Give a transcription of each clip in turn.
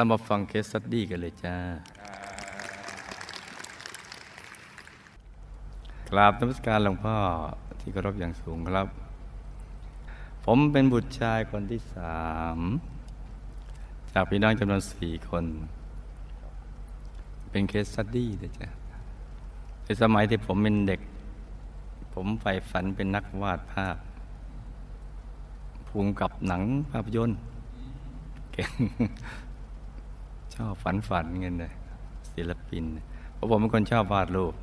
เรามาฟัง case study กันเลยจ้า กราบนมัสการหลวงพ่อที่เคารพอย่างสูงครับ ผมเป็นบุตรชายคนที่สาม จากพี่น้องจำนวนสี่คน เป็น case study เลยจ้ะในสมัยที่ผมเป็นเด็ก ผมใฝ่ฝันเป็นนักวาดภาพ ภูมิกับหนังภาพยนตร์เก่ง อบฝันฝันเงินเลยศิลปินเพราะผมเป็นคนชอบวาดรูป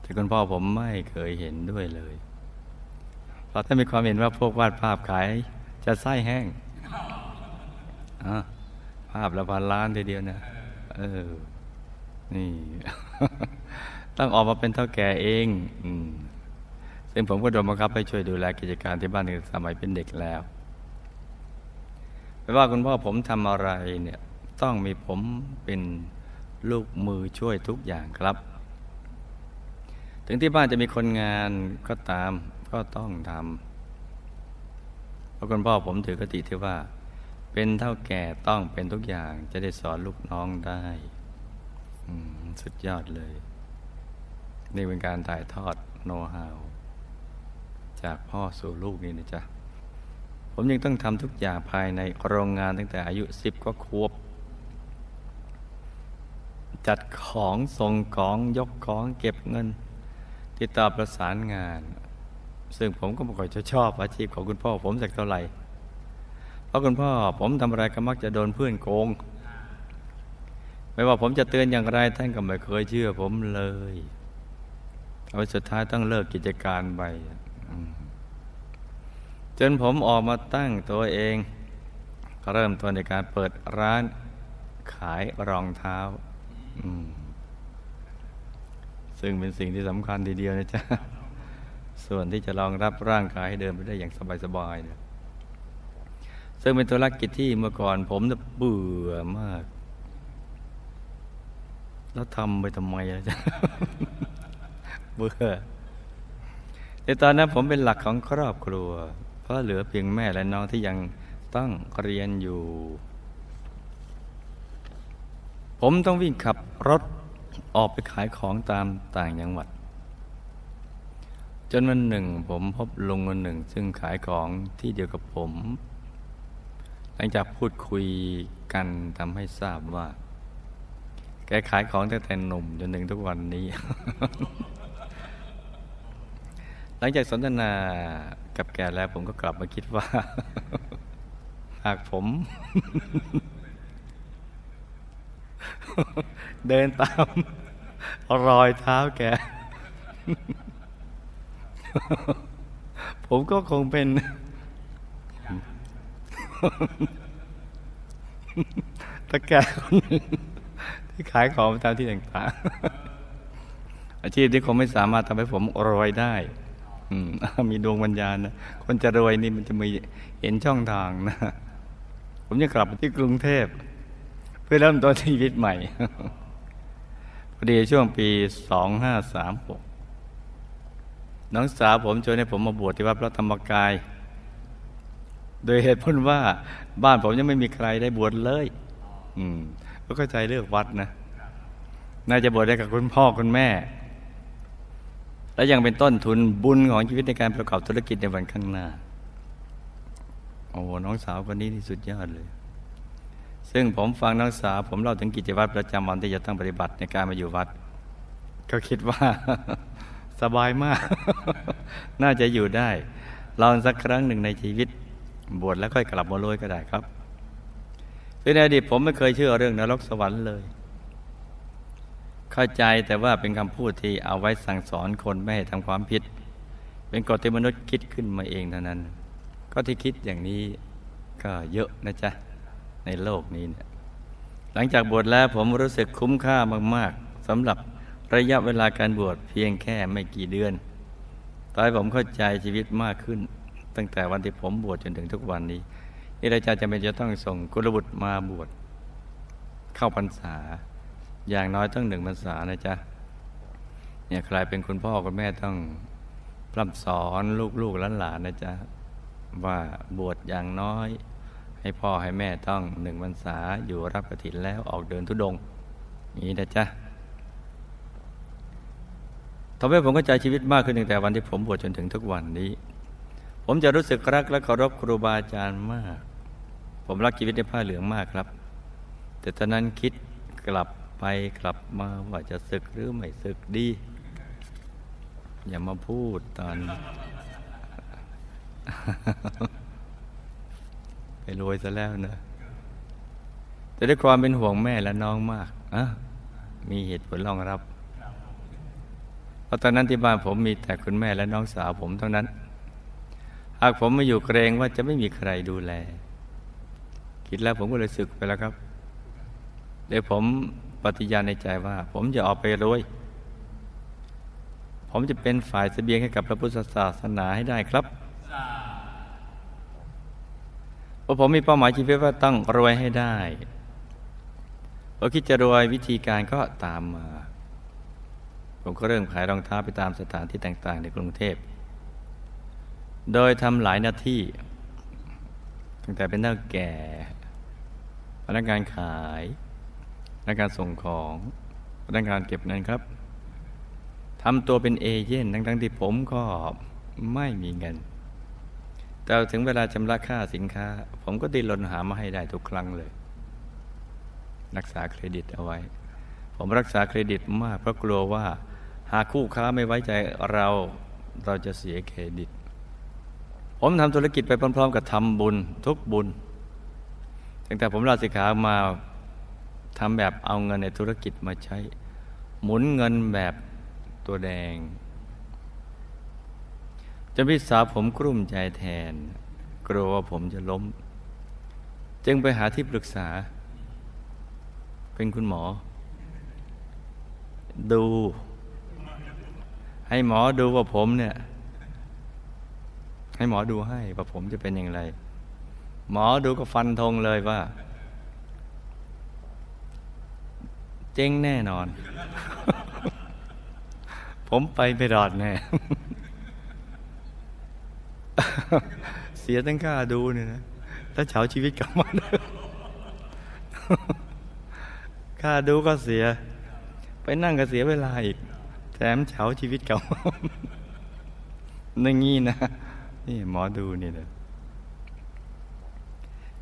แต่คุณพ่อผมไม่เคยเห็นด้วยเลยเพราะถ้ามีความเห็นว่าพวกวาดภาพขายจะไส้แห้งภาพละพันล้านทีเดียวนะเออนี่ ต้องออกมาเป็นเท่าแก่เองอซึ่งผมก็โดนบังคับให้ช่วยดูแลกิจการที่บ้านในสมัยเป็นเด็กแล้วไม่ว่าคุณพ่อผมทำอะไรเนี่ย ต้องมีผมเป็นลูกมือช่วยทุกอย่างครับ ถึงที่บ้านจะมีคนงานก็ตามก็ต้องทำเพราะคุณพ่อผมถือกติที่ว่า เป็นเท่าแก่ต้องเป็นทุกอย่างจะได้สอนลูกน้องได้สุดยอดเลย นี่เป็นการถ่ายทอดโน้ตฮาวจากพ่อสู่ลูกนี่นะจ๊ะ ผมยังต้องทำทุกอย่างภายในโรงงานตั้งแต่อายุสิบก็ควบ จัดของส่งของยกของเก็บเงิน ติดต่อประสานงาน ซึ่งผมก็ไม่ค่อยจะชอบอาชีพของคุณพ่อผมสักเท่าไหร่ เพราะคุณพ่อผมทำอะไรก็มักจะโดนเพื่อนโกง ไม่ว่าผมจะเตือนอย่างไรท่านก็ไม่เคยเชื่อผมเลยเอาสุดท้ายต้องเลิกกิจการไปจนผมออกมาตั้งตัวเอง เริ่มต้นในการเปิดร้านขายรองเท้า ซึ่งเป็นสิ่งที่สำคัญทีเดียวนะจ๊ะ ส่วนที่จะรองรับร่างกายให้เดินไปได้อย่างสบายๆเนี่ยซึ่งเป็นธุรกิจที่เมื่อก่อนผมน่ะเบื่อมาก แล้วทำไปทำไมล่ะจ๊ะ เบื่อ แต่ตอนนั้นผมเป็นหลักของครอบครัว เพราะเหลือเพียงแม่และน้องที่ยังต้องเรียนอยู่ ผมต้องวิ่งขับรถออกไปขายของตามต่างจังหวัด จนวันหนึ่ง ผมพบลุงคนหนึ่ง ซึ่งขายของที่เดียวกับผม หลังจากพูดคุยกันทำให้ทราบว่า แกขายของตั้งแต่หนุ่มจนถึงทุกวันนี้ หลังจากสนทนากับแกแล้วผมก็กลับมาคิดว่า หากผม เดินตาม รอยเท้าแก ผมก็คงเป็น ตะแกคนหนึ่งที่ขายของตามที่ต่างๆ อาชีพที่คงไม่สามารถทำให้ผมรวยได้มีดวงวิญญาณนะคนจะรวยนี่มันจะมีเห็นช่องทางนะ ผมจะกลับไปที่กรุงเทพ พื่อเริ่มต้นชีวิตใหม่พอดีช่วงปีสองห้าสามหกน้องสาวผมชวนให้ผมมาบวชที่วัดพระธรรมกาย โดยเหตุผลว่าบ้านผมยังไม่มีใครได้บวชเลย อืมก็เข้าใจเลือกวัดนะ น่าจะบวชได้กับคุณพ่อคุณแม่ และยังเป็นต้นทุนบุญของชีวิตในการประกอบธุรกิจในวันข้างหน้า โอ้น้องสาวคนนี้ที่สุดยอดเลย ซึ่งผมฟังน้องสาผมเล่าถึงกิจวัตรประจำวันที่จะต้องปฏิบัติในการมาอยู่วัด ก็คิดว่าสบายมาก น่าจะอยู่ได้ลองสักครั้งหนึ่งในชีวิต บวชแล้วค่อยกลับมาลอยก็ได้ครับคือในอดีตผมไม่เคยเชื่อเรื่องนรกสวรรค์เลย เข้าใจแต่ว่าเป็นคำพูดที่เอาไว้สั่งสอนคนไม่ให้ทำความผิด เป็นกฎที่มนุษย์คิดขึ้นมาเองเท่านั้น ก็ที่คิดอย่างนี้ก็เยอะนะจ๊ะ ในโลกนี้เนี่ยหลังจากบวชแล้วผมรู้สึกคุ้มค่ามากๆสำหรับระยะเวลาการบวชเพียงแค่ไม่กี่เดือนตอนผมเข้าใจชีวิตมากขึ้น ตั้งแต่วันที่ผมบวชจนถึงทุกวันนี้นี่อาจารย์จำเป็นจะต้องส่งกุลบุตรมาบวชเข้าพรรษา อย่างน้อยต้องหนึ่งพรรษานะจ๊ะเนี่ยใครเป็นคุณพ่อคุณแม่ต้องพร่ำสอนลูกๆหลานๆนะจ๊ะว่าบวชอย่างน้อย ให้พ่อให้แม่ต้องหนึ่งพรรษาอยู่รับกฐินแล้วออกเดินทุดงนี้นะจ๊ะทำให้ผมเข้าใจชีวิตมากขึ้นตั้งแต่วันที่ผมบวชจนถึงทุกวันนี้ ผมจะรู้สึกรักและเคารพครูบาอาจารย์มาก ผมรักชีวิตในผ้าเหลืองมากครับ แต่ตอนนั้นคิดกลับไปกลับมาว่าจะศึกหรือไม่ศึกดี อย่ามาพูดตอน ไปรวยซะแล้วนะแต่ด้วยความเป็นห่วงแม่และน้องมากอะมีเหตุผลรองรับ เพราะตอนนั้นที่บ้านผมมีแต่คุณแม่และน้องสาวผมเท่านั้น หากผมมาอยู่เกรงว่าจะไม่มีใครดูแล คิดแล้วผมก็เลยสึกไปแล้วครับเดี๋ยวผมปฏิญาณในใจว่า ผมจะออกไปรวย ผมจะเป็นฝ่ายเสบียงให้กับพระพุทธศาสนาให้ได้ครับ เพราะผมมีเป้าหมายชีวิตว่าต้องรวยให้ได้พอคิดจะรวยวิธีการก็ตามมา ผมก็เริ่มขายรองเท้าไปตามสถานที่ต่าง ๆ ในกรุงเทพ โดยทำหลายหน้าที่ ตั้งแต่เป็นเท่าแก่ พนักงานขาย พนักงานส่งของ พนักงานเก็บเงินครับทำตัวเป็นเอเย่นทั้งๆที่ผมก็ไม่มีเงิน แต่ถึงเวลาชำระค่าสินค้า ผมก็ดิ้นรนหามาให้ได้ทุกครั้งเลย รักษาเครดิตเอาไว้ ผมรักษาเครดิตมากเพราะกลัวว่า หากคู่ค้าไม่ไว้ใจเราเราจะเสียเครดิต ผมทำธุรกิจไปพร้อม ๆ กับทำบุญทุกบุญตั้งแต่ผมลาสิกขามาทำแบบเอาเงินในธุรกิจมาใช้ หมุนเงินแบบตัวแดง จะพิสาวผมกลุ้มใจแทน กลัวว่าผมจะล้ม จึงไปหาที่ปรึกษา เป็นคุณหมอ ดู ให้หมอดูว่าผมเนี่ย ให้หมอดูให้ว่าผมจะเป็นอย่างไร หมอดูก็ฟันธงเลยว่า เจ๊งแน่นอน ผมไปไม่รอดแน่ เสียตั้งค่าดูเนี่ยนะ ถ้าเฉาชีวิตกลับมาค่าดูก็เสีย ไปนั่งก็เสียเวลาอีก แถมเฉาชีวิตเก่านั่งงี้นะ นี่หมอดูนี่นะ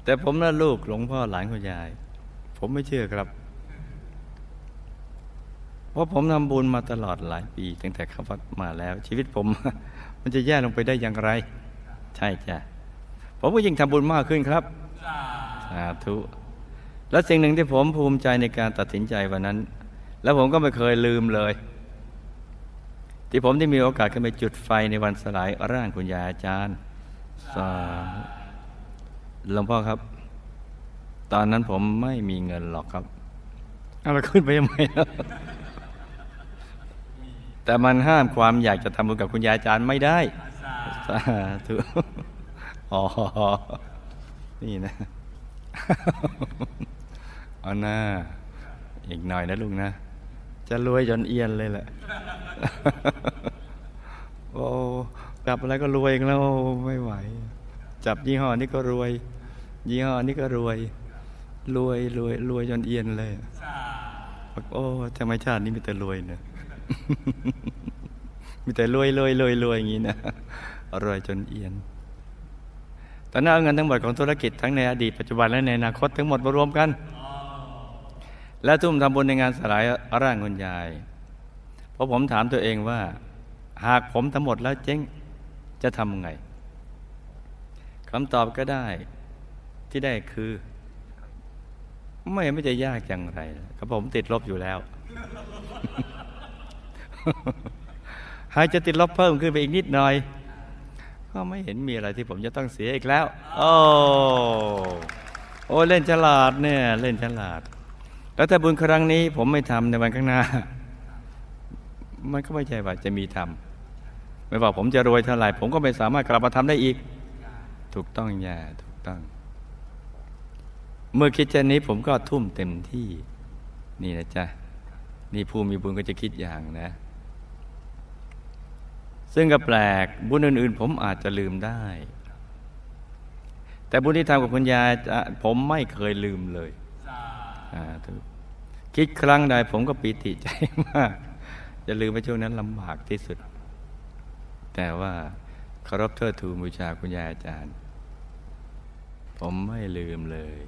แต่ผมน่ะลูกหลวงพ่อหลานคุณยาย ผมไม่เชื่อครับเพราะผมทำบุญมาตลอดหลายปี ตั้งแต่เข้าวัดมาแล้ว ชีวิตผม มันจะแย่ลงไปได้อย่างไร ใช่จ้ะผมก็ยิ่งทำบุญมากขึ้นครับสาธุและสิ่งหนึ่งที่ผมภูมิใจในการตัดสินใจวันนั้น แล้วผมก็ไม่เคยลืมเลย ที่ผมได้มีโอกาสขึ้นไปจุดไฟในวันสลายร่างคุณยายอาจารย์สาหลวงพ่อครับ ตอนนั้นผมไม่มีเงินหรอกครับเอาเรขึ้นไปยังไงแต่มันห้ามความอยากจะทำบุญกับคุณยายอาจารย์ไม่ได้ สาธุอ๋อ นี่นะเอาหน้า อีกหน่อยนะลุงนะ จะรวยจนเอียนเลยแหละ โอ้จับอะไรก็รวยแล้วไม่ไหว จับยี่ห้อนี้ก็รวย ยี่ห้อนี้ก็รวย รวยรวยรวยจนเอียนเลยโอ้ทำไมชาตินี้มีแต่รวยเนะมีแต่รวยรวยรวยรวยอย่างนี้นะ รวยจนเอียน ตอนนั้นเอาเงินทั้งหมดของธุรกิจทั้งในอดีตปัจจุบันและในอนาคตทั้งหมดมารวมกัน และทุ่มทำบุญในงานสลายร่างคุณยาย เพราะผมถามตัวเองว่า หากผมทั้งหมดแล้วเจ๊งจะทำไงคำตอบก็ได้ที่ได้คือ ไม่ไม่จะยากอย่างไรครับผมติดลบอยู่แล้ว หากจะติดลบเพิ่มขึ้นไปอีกนิดหน่อย ก็ไม่เห็นมีอะไรที่ผมจะต้องเสียอีกแล้ว โอ้โอ้เล่นฉลาดเนี่ยเล่นฉลาด แล้วถ้าบุญครั้งนี้ผมไม่ทำในวันข้างหน้า มันก็ไม่ใช่ว่าจะมีทำไม่ว่าผมจะรวยเท่าไหร่ผมก็ไม่สามารถกลับมาทำได้อีก ถูกต้องอย่าถูกต้อง เมื่อคิดเช่นนี้ผมก็ทุ่มเต็มที่ นี่นะจ๊ะ นี่ผู้มีบุญก็จะคิดอย่างนะ ซึ่งก็แปลกบุญอื่นๆ ผมอาจจะลืมได้ แต่บุญที่ทำกับคุณยายผมไม่เคยลืมเลยคิดครั้งใดผมก็ปีติใจมาก จะลืมไปช่วงนั้นลำบากที่สุด แต่ว่าเคารพเทิดทูนบูชาคุณยายอาจารย์ ผมไม่ลืมเลย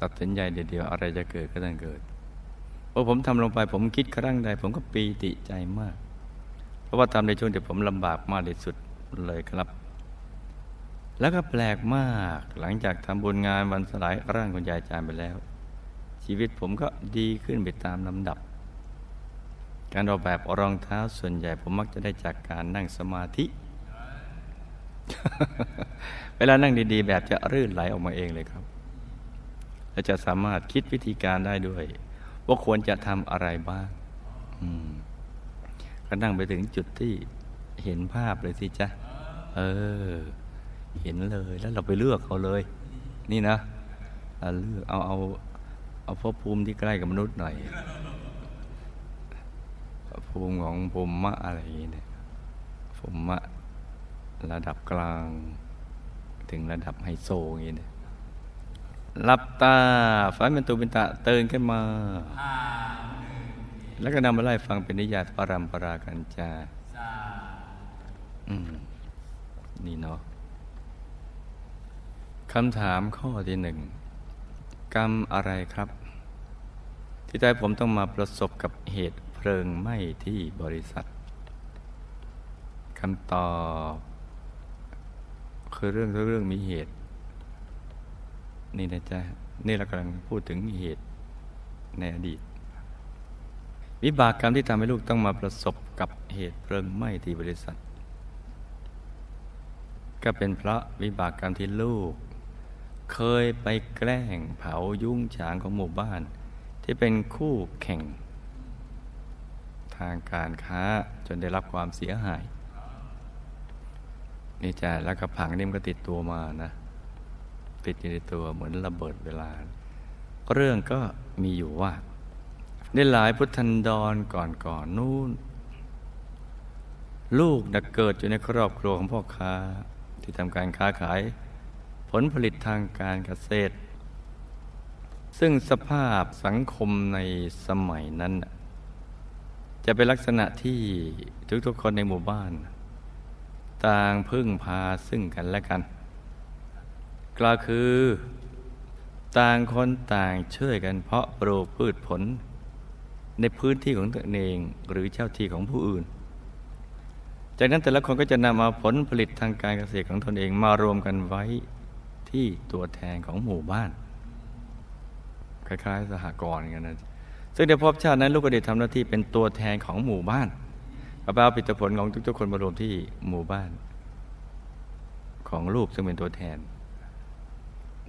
ตัดสินใจเดียวๆอะไรจะเกิดก็ต้องเกิดพอผมทำลงไปผมคิดครั้งใด ผมก็ปีติใจมาก เพราะว่าทำในช่วงที่ผมลำบากมากที่สุดเลยครับ แล้วก็แปลกมากหลังจากทำบุญงานวันสลายร่างคุณยายจารย์ไปแล้ว ชีวิตผมก็ดีขึ้นไปตามลำดับ การออกแบบรองเท้าส่วนใหญ่ผมมักจะได้จากการนั่งสมาธิ เวลานั่งดีๆ แบบจะรื่นไหลออกมาเองเลยครับ และจะสามารถคิดวิธีการได้ด้วย ว่าควรจะทำอะไรบ้าง ก็นั่งไปถึงจุดที่เห็นภาพเลยสิจ๊ะ เออ เห็นเลยแล้วเราไปเลือกเขาเลย นี่นะเลือกเอาเอาเอาพบภูมิที่ใกล้กับมนุษย์หน่อย ภูมิของภูมิมะอะไรอย่างเนี่ยภูมิมะระดับกลาง ถึงระดับไฮโซอย่างเนี่ยหลับตาฝันเป็นตัวเป็นตาเตือนขึ้นมา แล้วก็นำมาไล่ฟังเป็นนิยายปรัมปรากันจาอืมนี่เนาะคำถามข้อที่หนึ่งกรรมอะไรครับ ที่ใจผมต้องมาประสบกับเหตุเพลิงไหม้ที่บริษัทคำตอบคือเรื่องทุกเรื่องมีเหตุ นี่นะจ๊ะนี่เรากำลังพูดถึงเหตุในอดีต วิบากกรรมที่ทำให้ลูกต้องมาประสบกับเหตุเพลิงไหม้ที่บริษัท ก็เป็นเพราะวิบากกรรมที่ลูก เคยไปแกล้งเผายุ่งฉางของหมู่บ้าน ที่เป็นคู่แข่ง ทางการค้าจนได้รับความเสียหาย นี่จ้ะแล้วก็ผังนี่มันก็ติดตัวมานะ ติดอยู่ในตัวเหมือนระเบิดเวลา เรื่องก็มีอยู่ว่า ในหลายพุทธันดรก่อนก่อนนู่น ลูกนักเกิดอยู่ในครอบครัวของพ่อค้า ที่ทำการค้าขาย ผลผลิตทางการเกษตร ซึ่งสภาพสังคมในสมัยนั้น จะเป็นลักษณะที่ทุกๆคนในหมู่บ้าน ต่างพึ่งพาซึ่งกันและกันกล่าวคือ ต่างคนต่างช่วยกันเพาะปลูกพืชผล ในพื้นที่ของตนเองหรือเจ้าที่ของผู้อื่น จากนั้นแต่ละคนก็จะนำเอาผลผลิตทางการเกษตรของตนเองมารวมกันไว้ที่ตัวแทนของหมู่บ้าน คล้ายๆ สหกรณ์กันนะซึ่งในภพชาตินั้นลูกก็ได้ทำหน้าที่เป็นตัวแทนของหมู่บ้านเอาไปเอาผลิตผลของทุกๆคนมารวมที่หมู่บ้าน ของลูกซึ่งเป็นตัวแทน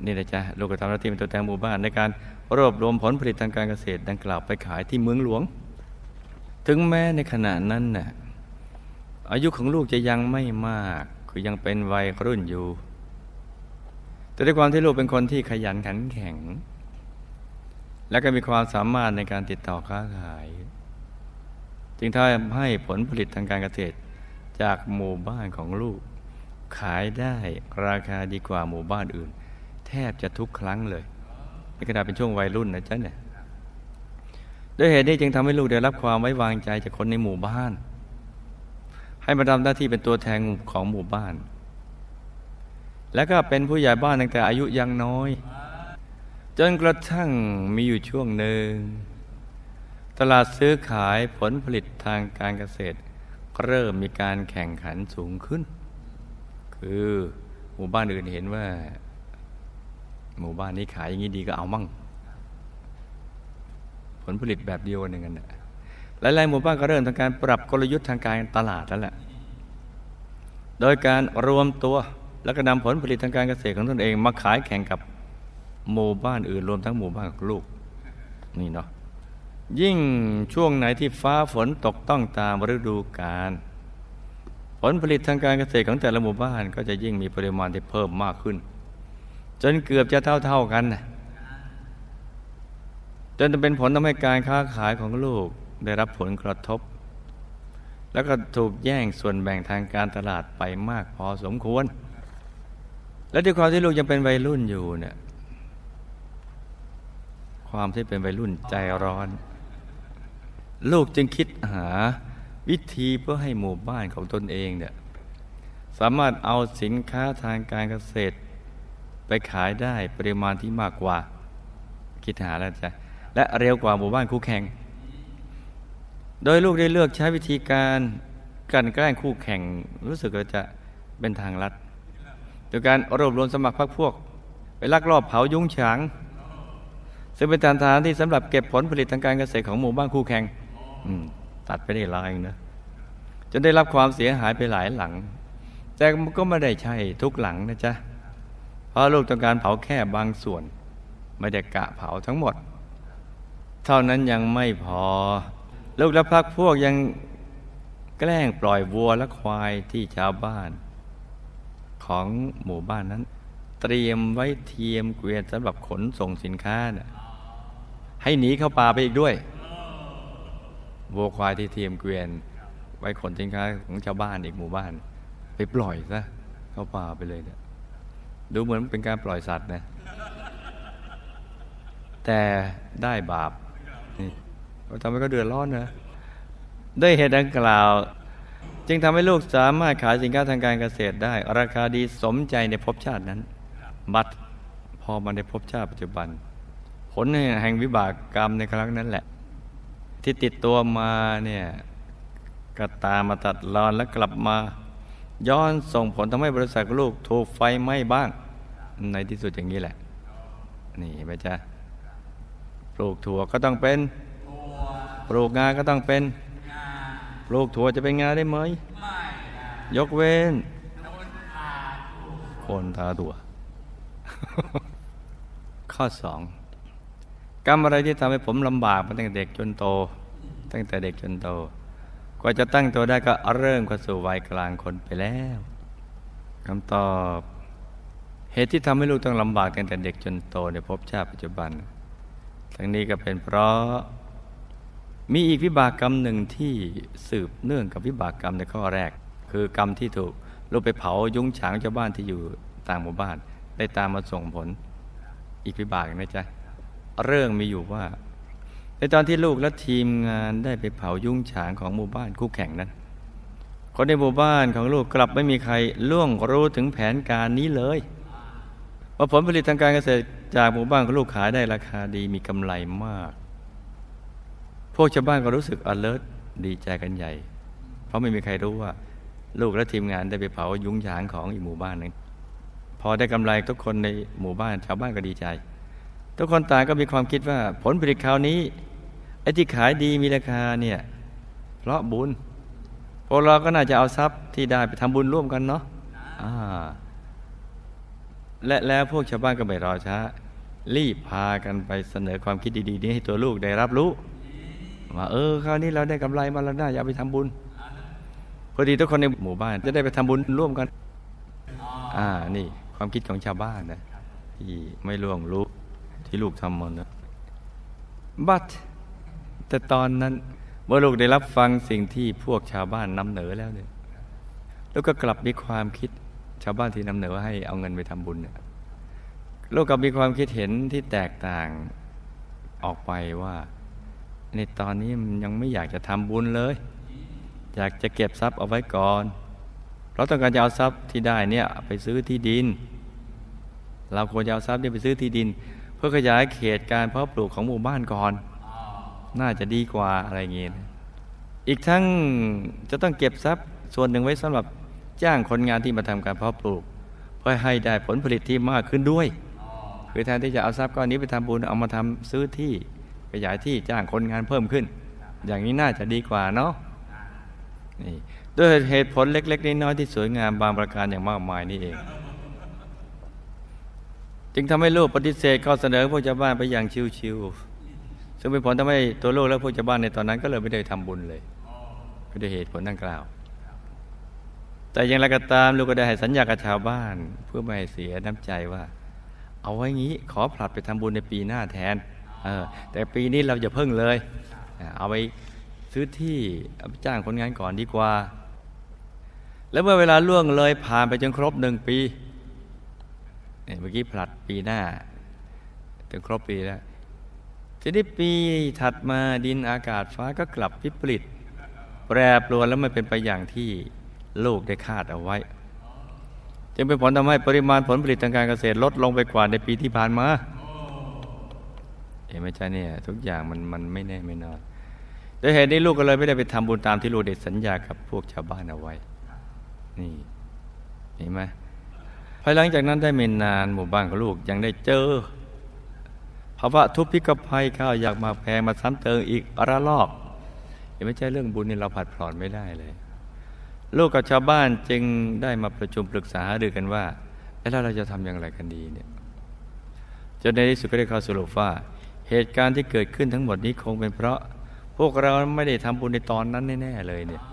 นี่นะจ๊ะลูกก็ทำหน้าที่เป็นตัวแทนหมู่บ้านในการรวบรวมผลผลิตทางการเกษตรดังกล่าวไปขายที่เมืองหลวง ถึงแม้ในขณะนั้นน่ะอายุของลูกจะยังไม่มาก คือยังเป็นวัยรุ่นอยู่ แต่ด้วยความที่ลูกเป็นคนที่ขยันขันแข็ง และก็มีความสามารถในการติดต่อค้าขาย จึงทำให้ผลผลิตทางการเกษตรจากหมู่บ้านของลูก ขายได้ราคาดีกว่าหมู่บ้านอื่น แทบจะทุกครั้งเลยในขณะเป็นช่วงวัยรุ่นนะจ๊ะเนี่ยด้วยเหตุนี้จึงทำให้ลูกได้รับความไว้วางใจจากคนในหมู่บ้าน ให้มาทำหน้าที่เป็นตัวแทนของหมู่บ้าน แล้วก็เป็นผู้ใหญ่บ้านตั้งแต่อายุยังน้อย จนกระทั่งมีอยู่ช่วงหนึ่ง ตลาดซื้อขายผลผลิตทางการเกษตร เริ่มมีการแข่งขันสูงขึ้น คือหมู่บ้านอื่นเห็นว่า หมู่บ้านนี้ขายอย่างนี้ดีก็เอามั่ง ผลผลิตแบบเดียวกันนึงกันหลายๆหมู่บ้านก็เริ่มทำการปรับกลยุทธ์ทางการตลาดแล้วแหละ โดยการรวมตัวแล้วก็นำผลผลิตทางการเกษตรของตนเอง มาขายแข่งกับหมู่บ้านอื่นรวมทั้งหมู่บ้านลูกนี่เนาะยิ่งช่วงไหนที่ฟ้าฝนตกต้องตามฤดูกาลผลผลิตทางการเกษตรของแต่ละหมู่บ้าน ก็จะยิ่งมีปริมาณที่เพิ่มมากขึ้น จนเกือบจะเท่าๆกันนะจนจะเป็นผลทำให้การค้าขายของลูกได้รับผลกระทบ แล้วก็ถูกแย่งส่วนแบ่งทางการตลาดไปมากพอสมควร และด้วยความที่ลูกยังเป็นวัยรุ่นอยู่เนี่ยความที่เป็นวัยรุ่นใจร้อน ลูกจึงคิดหาวิธีเพื่อให้หมู่บ้านของตนเองเนี่ยสามารถเอาสินค้าทางการเกษตร ไปขายได้ปริมาณที่มากกว่า คิดหาแล้วจ้ะและเร็วกว่าหมู่บ้านคู่แข่ง โดยลูกได้เลือกใช้วิธีการกันแกล้งคู่แข่งรู้สึกว่าจะเป็นทางลัดโดยการรวบรวมสมัครพรรคพวก ไปลักลอบเผายุ้งฉาง ซึ่งเป็นฐานฐานที่สำหรับเก็บผลผลิตทางการเกษตรของหมู่บ้านคู่แข่งตัดไปได้ลายนะจนได้รับความเสียหายไปหลายหลัง แต่ก็ไม่ได้ใช่ทุกหลังนะจ๊ะ ราะลูกต้องการเผาแค่บางส่วน ไม่ได้กะเผาทั้งหมด เท่านั้นยังไม่พอ ลูกและพักพวกยังแกล้งปล่อยวัวและควายที่ชาวบ้าน ของหมู่บ้านนั้น เตรียมไว้เทียมเกวียนสำหรับขนส่งสินค้านะ่ให้หนีเข้าป่าไปอีกด้วยวัวควายที่เทียมเกวียน ไว้ขนสินค้าของชาวบ้านอีกหมู่บ้าน ไปปล่อยซะเข้าป่าไปเลยเนี่ย ดูเหมือนเป็นการปล่อยสัตว์นะ แต่ได้บาปนี่ทำให้เขาเดือดร้อนนะด้วยเหตุดังกล่าว จึงทำให้ลูกสามารถขายสินค้าทางการเกษตรได้ ราคาดีสมใจในภพชาตินั้น บัตรพอมาในภพชาติปัจจุบัน ผลแห่งวิบากกรรมในครั้งนั้นแหละ ที่ติดตัวมาเนี่ยก็ตามมาตัดรอนแล้วกลับมา ย้อนส่งผลทำให้บริษัทลูกถูกไฟไหม้บ้าง ในที่สุดอย่างนี้แหละ นี่ไปจ้ะปลูกถั่วก็ต้องเป็นปลูกงาก็ต้องเป็นปลูกถั่วจะเป็นงาได้ไหมยกเว้น คนทาถั่ว ข้อสองกรรมอะไรที่ทำให้ผมลำบากมาตั้งแต่เด็กจนโต ตั้งแต่เด็กจนโต ว่าจะตั้งตัวได้ก็เริ่มเข้าสู่วัยกลางคนไปแล้วคำตอบเหตุที่ทำให้ลูกต้องลำบากตั้งแต่เด็กจนโตในภพชาติปัจจุบัน ทั้งนี้ก็เป็นเพราะ มีอีกวิบากกรรมหนึ่งที่สืบเนื่องกับวิบากกรรมในข้อแรก คือกรรมที่ถูกลูกไปเผายุ้งฉางชาวบ้านที่อยู่ต่างหมู่บ้าน ได้ตามมาส่งผลอีกวิบากนะจ๊ะเรื่องมีอยู่ว่า ตอนที่ลูกและทีมงานได้ไปเผายุ้งฉางของหมู่บ้านคู่แข่งนั้น คนในหมู่บ้านของลูกกลับไม่มีใครล่วงรู้ถึงแผนการนี้เลยว่าผลผลิตทางการเกษตรจากหมู่บ้านของลูกขายได้ราคาดีมีกำไรมาก พวกชาวบ้านก็รู้สึก alert ดีใจกันใหญ่ เพราะไม่มีใครรู้ว่า ลูกและทีมงานได้ไปเผายุ้งฉางของอีกหมู่บ้านหนึ่งพอได้กำไรทุกคนในหมู่บ้านชาวบ้านก็ดีใจ ทุกคนต่างก็มีความคิดว่าผลผลิตคราวนี้ ไอ้ที่ขายดีมีราคาเนี่ยเพราะบุญพวกเราก็น่าจะเอาทรัพย์ที่ได้ไปทำบุญร่วมกันเนาะและแล้วพวกชาวบ้านก็ไม่รอช้า รีบพากันไปเสนอความคิดดีๆนี้ให้ตัวลูกได้รับรู้ว่าเออคราวนี้เราได้กำไรมาแล้วน่าจะเอาไปทำบุญพอดีทุกคนในหมู่บ้านจะได้ไปทำบุญร่วมกัน อ่า นี่ความคิดของชาวบ้านนะที่ไม่ล่วงรู้ที่ลูกทำมันนะบัด แต่ตอนนั้นเมื่อลูกได้รับฟังสิ่งที่พวกชาวบ้านนำเหนอแล้วเนี่ยแล้วก็กลับมีความคิดชาวบ้านที่นำเหนอให้เอาเงินไปทำบุญเนี่ยลูกกับมีความคิดเห็นที่แตกต่างออกไปว่า ในตอนนี้มันยังไม่อยากจะทำบุญเลย อยากจะเก็บทรัพย์เอาไว้ก่อนเราต้องการจะเอาทรัพย์ที่ได้เนี่ยไปซื้อที่ดิน เราควรจะเอาทรัพย์นี้ไปซื้อที่ดิน เพื่อขยายเขตการเพาะปลูกของหมู่บ้านก่อน น่าจะดีกว่าอะไรเงี้ยอีกทั้งจะต้องเก็บทรัพย์ส่วนหนึ่งไว้สำหรับจ้างคนงานที่มาทำการเพาะปลูก เพื่อให้ได้ผลผลิตที่มากขึ้นด้วย คือแทนที่จะเอาทรัพย์ก้อนนี้ไปทำบุญเอามาทำซื้อที่ขยายที่จ้างคนงานเพิ่มขึ้น อย่างนี้น่าจะดีกว่าเนาะนี่ด้วยเหตุผลเล็ก ๆน้อยๆที่สวยงามบางประการอย่างมากมายนี่เอง จึงทำให้ลูกปฏิเสธข้อเสนอพวกชาวบ้านไปอย่างชิวๆ ซึ่งเป็นผลทำให้ตัวลูกและผู้ชาวบ้านในตอนนั้น ก็เลยไม่ได้ทำบุญเลยก็ด้เหตุผลดังกล่าว แต่อย่างไรก็ตามลูกก็ได้ให้สัญญากับชาวบ้าน เพื่อไม่ให้เสียน้ำใจว่า เอาไว้งี้ขอผลัดไปทำบุญในปีหน้าแทนเออแต่ปีนี้เราจะเพิ่งเลย เอาไปซื้อที่อาไปจ้างคนงานก่อนดีกว่า แล้วเมื่อเวลาล่วงเลยผ่านไปจนครบหนึ่งปีเนี่ยเมื่อกี้ผลัดปีหน้าจนครบปีแล้ว ทีนี้ปีถัดมาดินอากาศฟ้าก็กลับวิปริต แปรปรวนแล้วไม่เป็นไปอย่างที่ลูกได้คาดเอาไว้ จึงเป็นผลทำให้ปริมาณผลผลิตทางการเกษตรลดลงไปกว่าในปีที่ผ่านมาเห็นไหมจ๊ะเนี่ยทุกอย่างมันมันไม่แน่ไม่นอนโดยเหตุนี้ลูกก็เลยไม่ได้ไปทำบุญตามที่ลูกได้สัญญากับพวกชาวบ้านเอาไว้ นี่เห็นไหมภายหลังจากนั้นได้ไม่นานหมู่บ้านของลูกยังได้เจอาวะทุพพิกภัยข้าวอยากมาแพงมาซ้ำเติมอีกระลอกเห็นไหมใช่เรื่องบุญนี่เราผัดผ่อนไม่ได้เลย ลูกกับชาวบ้านจึงได้มาประชุมปรึกษาหรือกันว่า แล้วเราจะทำอย่างไรกันดีเนี่ยจนในที่สุดก็ได้เข้าสรุปว่า เหตุการณ์ที่เกิดขึ้นทั้งหมดนี้คงเป็นเพราะ พวกเราไม่ได้ทำบุญในตอนนั้นแน่ๆเลยเนี่ย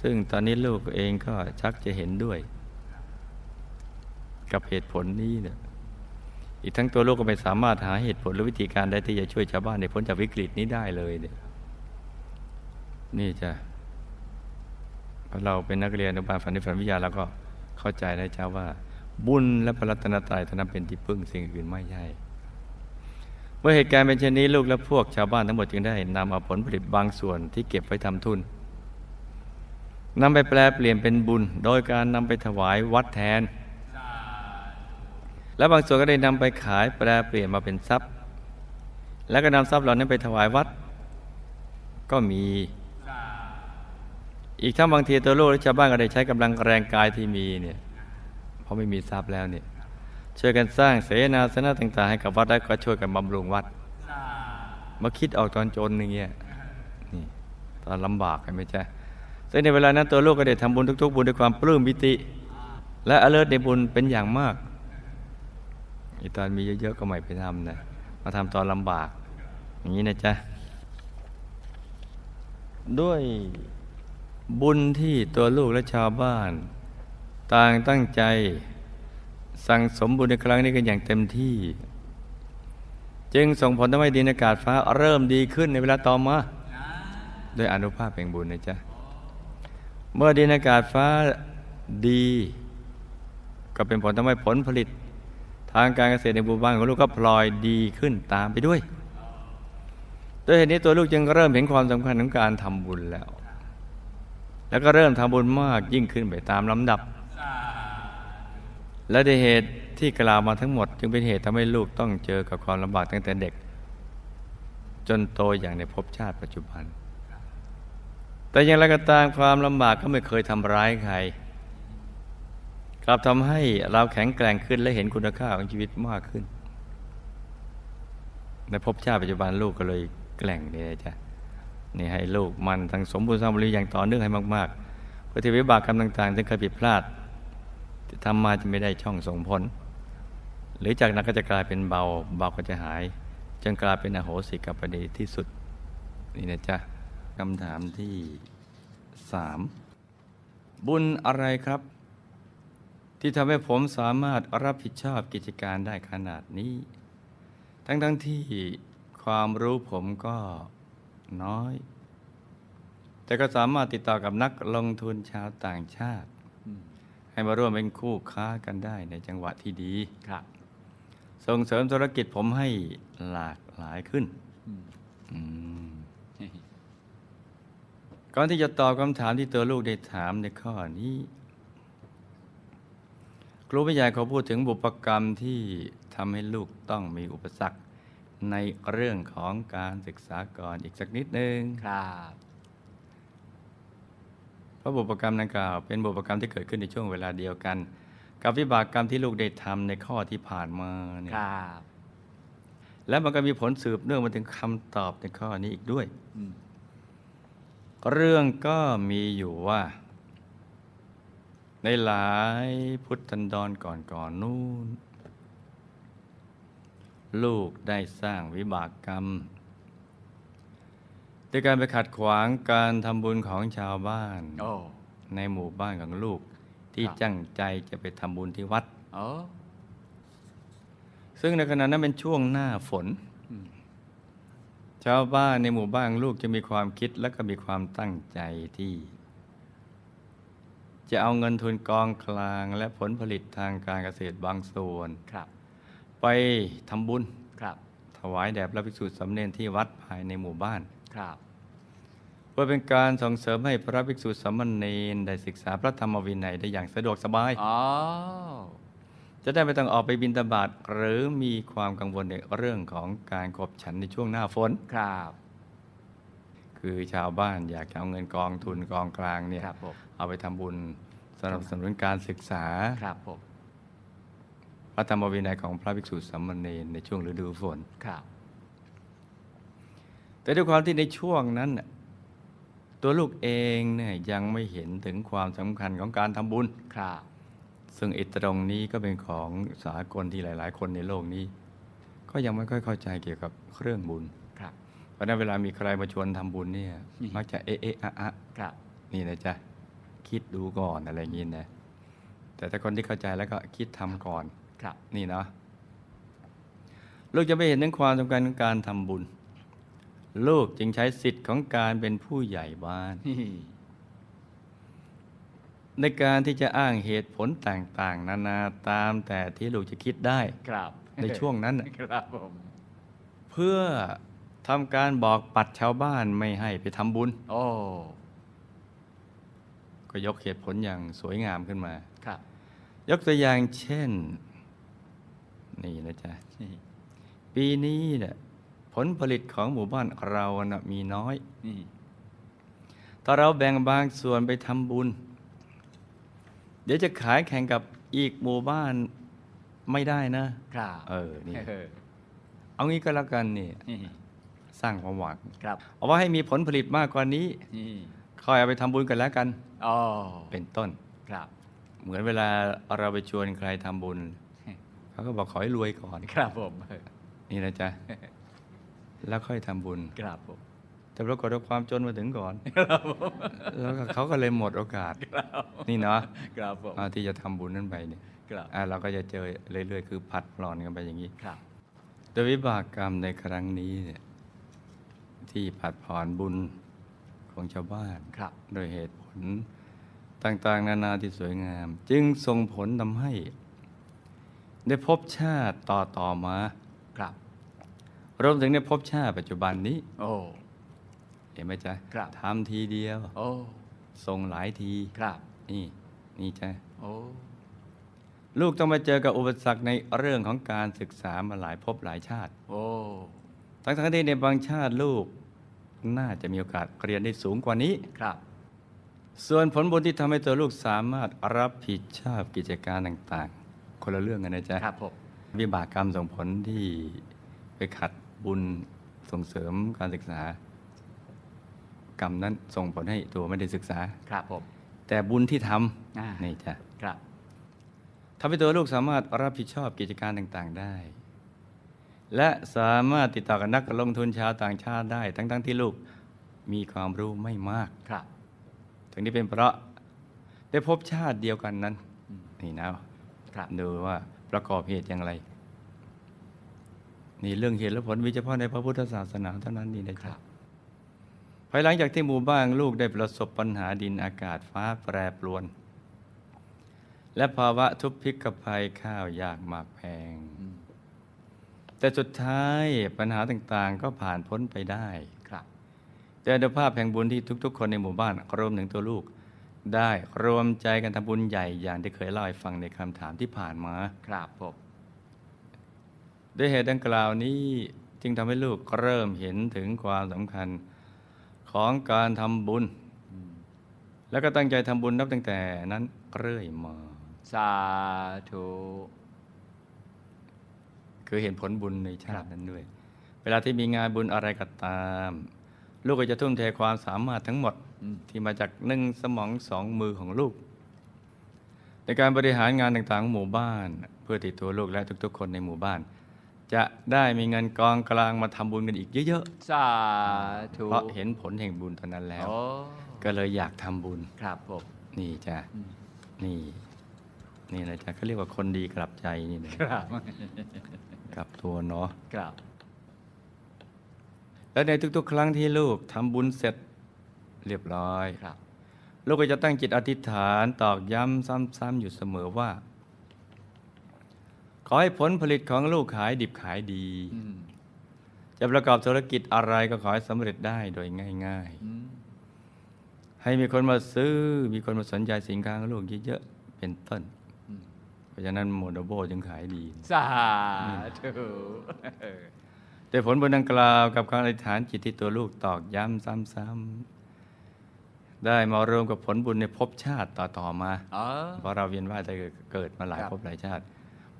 ซึ่งตอนนี้ลูกเองก็ชักจะเห็นด้วย กับเหตุผลนี้เนี่ย อีกทั้งตัวลูกก็ไม่สามารถหาเหตุผลหรือวิธีการใดที่จะช่วยชาวบ้านในพ้นจากวิกฤตนี้ได้เลยเนี่ยนี่จะเราเป็นนักเรียนอนุบาลฝันนิฝันวิทยาเราก็เข้าใจได้จ้าว่า บุญและพระรัตนตรัยท่านั้นเป็นที่พึ่งสิ่งอื่นไม่ใช่เมื่อเหตุการณ์เป็นเช่นนี้ลูกและพวกชาวบ้านทั้งหมดจึงได้นำเอาผลผลิตบางส่วนที่เก็บไว้ทำทุนนำไปแปลเปลี่ยนเป็นบุญ โดยการนำไปถวายวัดแทน และบางส่วนก็ได้นำไปขายแปลเปลี่ยนมาเป็นทรัพย์ แล้วก็นำทรัพย์เหล่านั้นไปถวายวัด ก็มี อีกทั้งบางทีตัวลูกและชาวบ้านก็ได้ใช้กำลังแรงกายที่มีเนี่ยเพราะไม่มีทรัพย์แล้วเนี่ยช่วยกันสร้างเสนาสนะต่าง ๆ ให้กับวัดได้ก็ช่วยกันบำรุงวัด มาคิดออกตอนจนอย่างเงี้ยนี่ตอนลำบากกันไหมจ๊ะซึ่งในเวลานั้นตัวลูกก็ได้ทำบุญทุกๆ บุญด้วยความปลื้มปิติ และอเลิศในบุญเป็นอย่างมาก อีตอนมีเยอะๆก็ไม่ไปทำนะมาทำตอนลำบาก อย่างนี้นะจ๊ะ ด้วยบุญที่ตัวลูกและชาวบ้าน ต่างตั้งใจ สั่งสมบุญในครั้งนี้กันอย่างเต็มที่ จึงส่งผลทำให้ดินอากาศฟ้าเริ่มดีขึ้นในเวลาต่อมาโดยอนุภาพแห่งบุญนะจ๊ะ เมื่อดินอากาศฟ้าดี ก็เป็นผลทำให้ผลผลิต ทางการเกษตรในหมู่บ้านของลูกก็พลอยดีขึ้นตามไปด้วยโดยเหตุนี้ตัวลูกจึงเริ่มเห็นความสำคัญของการทำบุญแล้ว แล้วก็เริ่มทำบุญมากยิ่งขึ้นไปตามลำดับ และในเหตุที่กล่าวมาทั้งหมด จึงเป็นเหตุทำให้ลูกต้องเจอกับความลำบากตั้งแต่เด็ก จนโตอย่างในภพชาติปัจจุบัน แต่อย่างไรก็ตามความลำบากก็ไม่เคยทำร้ายใคร ลับทำให้เราแข็งแกร่งขึ้นและเห็นคุณค่าของชีวิตมากขึ้นในภพชาติปัจจุบันลูกก็เลยแกล่งนี่นะจ๊ะนี่ให้ลูกมันทั้งสมบูรณ์สมบูรณ์อย่างต่อเนื่องให้มากๆเพื่อที่วิบากกรรมต่างๆที่เคยผิดพลาดที่ทำมาจะไม่ได้ช่องส่งผล หรือจากนั้นก็จะกลายเป็นเบาเบาก็จะหาย จนกลายเป็นอโหสิกับประเดที่สุด นี่นะจ๊ะคำถามที่สามบุญอะไรครับ ที่ทำให้ผมสามารถรับผิดชอบกิจการได้ขนาดนี้ ทั้งๆทที่ความรู้ผมก็น้อย แต่ก็สามารถติดต่อกับนักลงทุนชาวต่างชาติ ให้มาร่วมเป็นคู่ค้ากันได้ในจังหวะที่ดีครับ ส่งเสริมธุรกิจผมให้หลากหลายขึ้นอืมก่อนที่จะตอบคำถามที่ตัวลูกได้ถามในข้อนี้ ครูผู้ใหญ่เขาพูดถึงบุพกรรมที่ทำให้ลูกต้องมีอุปสรรค ในเรื่องของการศึกษาก่อนอีกสักนิดหนึ่งครับเพราะบุพกรรมดังกล่าวเป็นบุพกรรมที่เกิดขึ้นในช่วงเวลาเดียวกัน กับวิบากกรรมที่ลูกได้ทำในข้อที่ผ่านมาเนี่ยครับและมันก็มีผลสืบเนื่องมาถึงคำตอบในข้อนี้อีกด้วยอืมเรื่องก็มีอยู่ว่า ในหลายพุทธันดรก่อนก่อนๆนู้นลูกได้สร้างวิบากกรรมด้วยการไปขัดขวางการทำบุญของชาวบ้านโอ้ในหมู่บ้านของลูกที่ครับจังใจจะไปทำบุญที่วัดโอ้ซึ่งในขณะนั้นเป็นช่วงหน้าฝนอืมชาวบ้านในหมู่บ้านลูกจะมีความคิดและก็มีความตั้งใจที่ จะเอาเงินทุนกองกลางและผลผลิตทางการเกษตรบางส่วนครับ ไปทำบุญครับ ถวายแด่พระภิกษุสามเณรที่วัดภายในหมู่บ้านครับเพื่อเป็นการส่งเสริมให้พระภิกษุสามเณรได้ศึกษาพระธรรมวินัยได้อย่างสะดวกสบายอ๋อจะได้ไม่ต้องออกไปบินตบาตหรือมีความกังวลในเรื่องของการขบฉันในช่วงหน้าฝนครับ คือชาวบ้านอยากจะเอาเงินกองทุนกองกลางเนี่ยครับผมเอาไปทำบุญสนับสนุนการศึกษาครับผมพระธรรมวินัยของพระภิกษุสามเณรในช่วงฤดูฝนครับ แต่ด้วยความที่ในช่วงนั้นน่ะตัวลูกเองเนี่ยยังไม่เห็นถึงความสำคัญของการทำบุญครับ ซึ่งไอิตรงนี้ก็เป็นของสากลที่หลาย ๆ คนในโลกนี้ ก็ยังไม่ค่อยเข้าใจเกี่ยวกับเครื่องบุญค รับเพราะฉะนั้นเวลามีใครมาชวนทำบุญเนี่ยอืมมักจะเอะเอะอะอะครับนี่นะจ๊ะคิดดูก่อนอะไรอย่างนี้นะแต่ถ้าคนที่เข้าใจแล้วก็คิดทำก่อนครับ นี่เนาะลูกจะไม่เห็นถึงความสำคัญของการทำบุญ ลูกจึงใช้สิทธิ์ของการเป็นผู้ใหญ่บ้านนี่ในการที่จะอ้างเหตุผลต่าง ๆ นานาตามแต่ที่ลูกจะคิดได้ครับ ในช่วงนั้นน่ะครับผมเพื่อ ทำการบอกปัดชาวบ้านไม่ให้ไปทำบุญโอ้ก็ยกเหตุผลอย่างสวยงามขึ้นมาครับ ยกตัวอย่างเช่น นี่นะจ๊ะนี่ปีนี้เนี่ยผลผลิตของหมู่บ้านเรานะมีน้อยนี่ถ้าเราแบ่งบางส่วนไปทำบุญ เดี๋ยวจะขายแข่งกับอีกหมู่บ้านไม่ได้นะครับ เออนี่เออเอางี้ก็แล้วกันนี่นี่ สร้างความหวังครับเอาว่าให้มีผลผลิตมากกว่านี้นี่คอยเอาไปทำบุญกันแล้วกันอ๋อเป็นต้นครับ เหมือนเวลาเราไปชวนใครทำบุญเขาก็บอกขอให้รวยก่อนครับผมนี่นะจ๊ะแล้วค่อยทำบุญครับผมแต่ปรากฏว่าความจนมาถึงก่อนครับผมแล้วก็เขาก็เลยหมดโอกาสครับนี่เนาะครับผมอ่าที่จะทำบุญนั่นไปเนี่ยครับอ่าเราก็จะเจอเรื่อยๆ คือผัดปลอนกันไปอย่างนี้ครับโดยวิบากกรรมในครั้งนี้เนี่ย ที่ผัดผ่อนบุญของชาวบ้านครับโดยเหตุผลต่างๆ นานาที่สวยงาม จึงส่งผลทำให้ ได้พบชาติต่อต่อๆมาครับรวมถึงในภพชาติปัจจุบันนี้ โอ้เห็นไหมจ๊ะครับทำทีเดียว โอ้ส่งหลายทีครับ นี่ นี่จ้ะโอ้ลูกต้องมาเจอกับอุปสรรคในเรื่องของการศึกษามาหลายภพหลายชาติ โอ้ทั้งทั้งๆที่ในบางชาติลูก น่าจะมีโอกาสเรียนได้สูงกว่านี้ครับ ส่วนผลบุญที่ทำให้ตัวลูกสามารถรับผิดชอบกิจการต่างๆ คนละเรื่องกันนะจ๊ะครับผมวิบากกรรมส่งผลที่ไปขัดบุญส่งเสริมการศึกษา กรรมนั้นส่งผลให้ตัวไม่ได้ศึกษาครับผมแต่บุญที่ทอ่าำนี่จ้ะครับทำให้ตัวลูกสามารถรับผิดชอบกิจการต่างๆ ได้ และสามารถติดต่อกับนักลงทุนชาวต่างชาติได้ ทั้งๆที่ลูกมีความรู้ไม่มากครับถึงนี้เป็นเพราะได้พบชาติเดียวกันนั้นอืมนี่นะครับดูว่าประกอบเหตุอย่างไร นี่เรื่องเหตุและผลมีเฉพาะในพระพุทธศาสนาเท่านั้นนี่นะคครัรับบภายหลังจากที่หมู่บ้านลูกได้ประสบปัญหาดินอากาศฟ้าแปรปรวน และภาวะทุพพิกภัยข้าวยากหมากแพงอืม แต่สุดท้ายปัญหาต่างๆ ก็ผ่านพ้นไปได้ครับแต่ด้วยภาพแห่งบุญที่ทุก ๆ คนในหมู่บ้านรวมถึงตัวลูก ได้รวมใจกันทำบุญใหญ่อย่างที่เคยเล่าให้ฟังในคำถามที่ผ่านมาครับผมด้วยเหตุดังกล่าวนี้จึงทำให้ลูกเริ่มเห็นถึงความสำคัญของการทำบุญอืมแล้วก็ตั้งใจทำบุญนับตั้งแต่นั้นเรื่อยมา สาธุ คือเห็นผลบุญในชาครัติบนั้นด้วย เวลาที่มีงานบุญอะไรก็ตาม ลูกก็จะทุ่มเทความสามารถทั้งหมดอืมที่มาจากหนึ่งสมองสองมือของลูก ในการบริหารงานต่างๆของหมู่บ้าน เพื่อติดตัวลูกและทุก ๆ คนในหมู่บ้าน จะได้มีเงินกองกลางมาทำบุญกันอีกเยอะสาธุๆเพราะเห็นผลแห่งบุญตอนนั้นแล้วโอ้ก็เลยอยากทำบุญครับผมนี่จ้ะอืมนี่นี่นะจ๊ะเขาเรียกว่าคนดีกลับใจนี่นะครับ กลับตัวเนาะครับ และในทุกๆ ครั้งที่ลูกทำบุญเสร็จเรียบร้อยครับ ลูกก็จะตั้งจิตอธิษฐานตอกย้ำซ้ำๆอยู่เสมอว่า ขอให้ผลผลิตของลูกขายดิบขายดีอืมจะประกอบธุรกิจอะไรก็ขอให้สำเร็จได้โดยง่ายอืมๆให้มีคนมาซื้อ มีคนมาสนใจสินค้าของลูกเยอะๆเป็นต้นอืมเพ ราะฉะนั้นโมโดโบจึงขายดี สาธุเออแต่ผลบุญดังกล่าวกับการอธิษฐานจิตที่ตัวลูกตอกย้ำซ้ำๆได้มารวมกับผลบุญในภพชาติต่อๆมาอ๋อเพราะเราเวียนว่ายแต่เกิดมาหลายครับภพหลายชาติ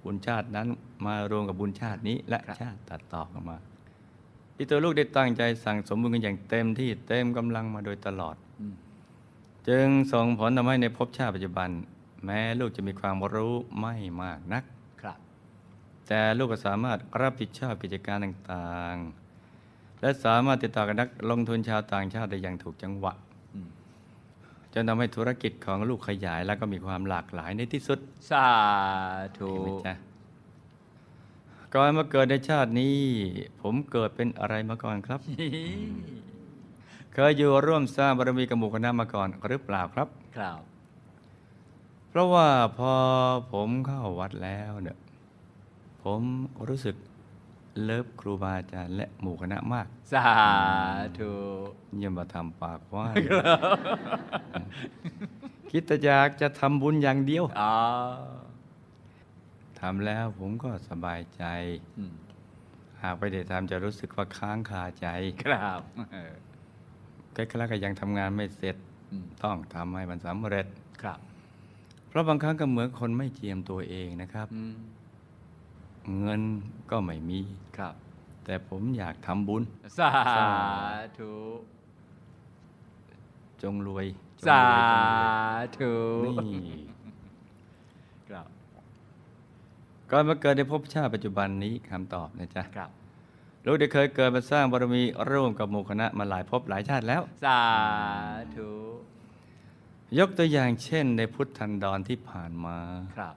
บุญชาตินั้นมารวมกับบุญชาตินี้ และครับชาติตัดต่อกันมาที่ตัวลูกได้ตั้งใจสั่งสมบุญกันอย่างเต็มที่เต็มกำลังมาโดยตลอดอืมจึงส่งผลทำให้ในภพชาติปัจจุบัน แม้ลูกจะมีความรู้ไม่มากนัก ครับ แต่ลูกก็สามารถรับผิดชอบกิจการต่างๆ และสามารถติดต่อกับนักลงทุนชาวต่างชาติได้อย่างถูกจังหวะอืมจนทำให้ธุรกิจของลูกขยายและก็มีความหลากหลายในที่สุด สาธุเห็นไหมจ๊ะก่อนมาเกิดในชาตินี้ ผมเกิดเป็นอะไรมาก่อนครับ เคยอยู่ร่วมสร้างบารมีกับหมู่คณะมาก่อนหรือเปล่าครับ ครับ เพราะว่าพอผมเข้าวัดแล้วเนี่ยผมรู้สึกเลิฟครูบาอาจารย์และหมู่คณะมาก สาธุเยี่ยมมาทำปากว่าคิดแต่อยากจะทำบุญอย่างเดียวอ๋อทำแล้วผมก็สบายใจอืมหากไปได้ทำจะรู้สึกว่าค้างคาใจ ครับเออใกล้ๆก็ยังทำงานไม่เสร็จอืมต้องทำให้มันสำเร็จ ครับ เพราะบางครั้งก็เหมือนคนไม่เจียมตัวเองนะครับอืมเงินก็ไม่มีครับ แต่ผมอยากทำบุญ สาธุ จงรวยจงสารวยจงรวยธุนี่ครับก่อนมาเกิดในภพชาติปัจจุบันนี้คำตอบนะจ๊ะครับลูกได้เคยเกิดมาสร้างบารมีร่วมกับหมู่คณะมาหลายภพหลายชาติแล้ว สาธุ ยกตัวอย่างเช่นในพุทธันดรที่ผ่านมาครับ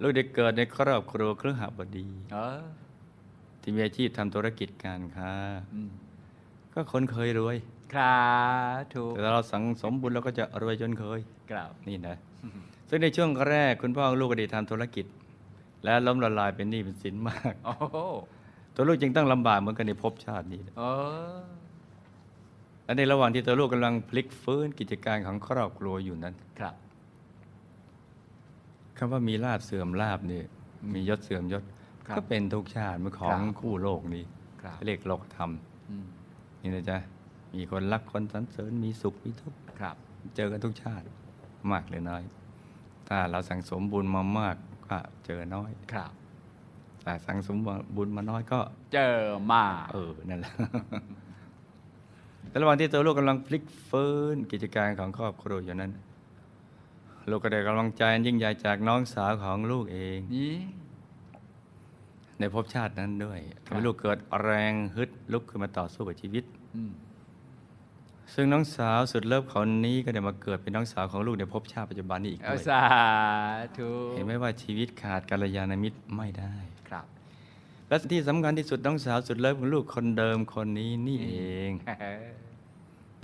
ลูกได้เกิดในครอบครัวเครือหบดีเออที่มีอาชีพทำธุรกิจการค้าอืมก็คนเคยรวย ครับถูกแต่ถ้าเราสังสมบุญเราก็จะรวยจนเคยครับนี่นะ ซึ่งในช่วงแรกคุณพ่อกับลูกก็ได้ทำธุรกิจ และล้มละลายเป็นหนี้เป็นสินมากโอ้โหตัวลูกจึงต้องลำบากเหมือนกันในภพชาตินี้เออ และในระหว่างที่ตัวลูกกำลังพลิกฟื้นกิจการของครอบครัวอยู่นั้นครับคำว่ามีลาบเสื่อมลาบนี่มียศเสื่อมยศครับก็เป็นทุกชาติมันของครับคู่โลกนี้ครับเรียกโลกธรรมอืมนี่นะจ๊ะมีคนรักคนสรรเสริญมีสุขมีทุกข์ครับเจอกันทุกชาติมากหรือน้อย ถ้าเราสั่งสมบุญมามากก็เจอน้อยครับแต่สั่งสมบุญมาน้อยก็ เจอมาเออนั่นแหละ แต่ระหว่างที่ตัวลูกกำลังพลิกฟื้นกิจการของครอบครัวอยู่นั้น ลูกก็ได้กำลังใจอันยิ่งใหญ่จากน้องสาวของลูกเองนี่ในภพชาตินั้นด้วยทำให้ลูกเกิดแรงฮึดลุกขึ้นมาต่อสู้กับชีวิตอืมซึ่งน้องสาวสุดเลิฟคนนี้ก็ได้มาเกิดเป็นน้องสาวของลูกในภพชาติปัจจุบันนี้อีกเอาด้วยสาธุเห็นไหมว่าชีวิตขาดกัลยาณมิตรไม่ได้ครับ และที่สำคัญที่สุดน้องสาวสุดเลิฟของลูกคนเดิมคนนี้นี่เองเออ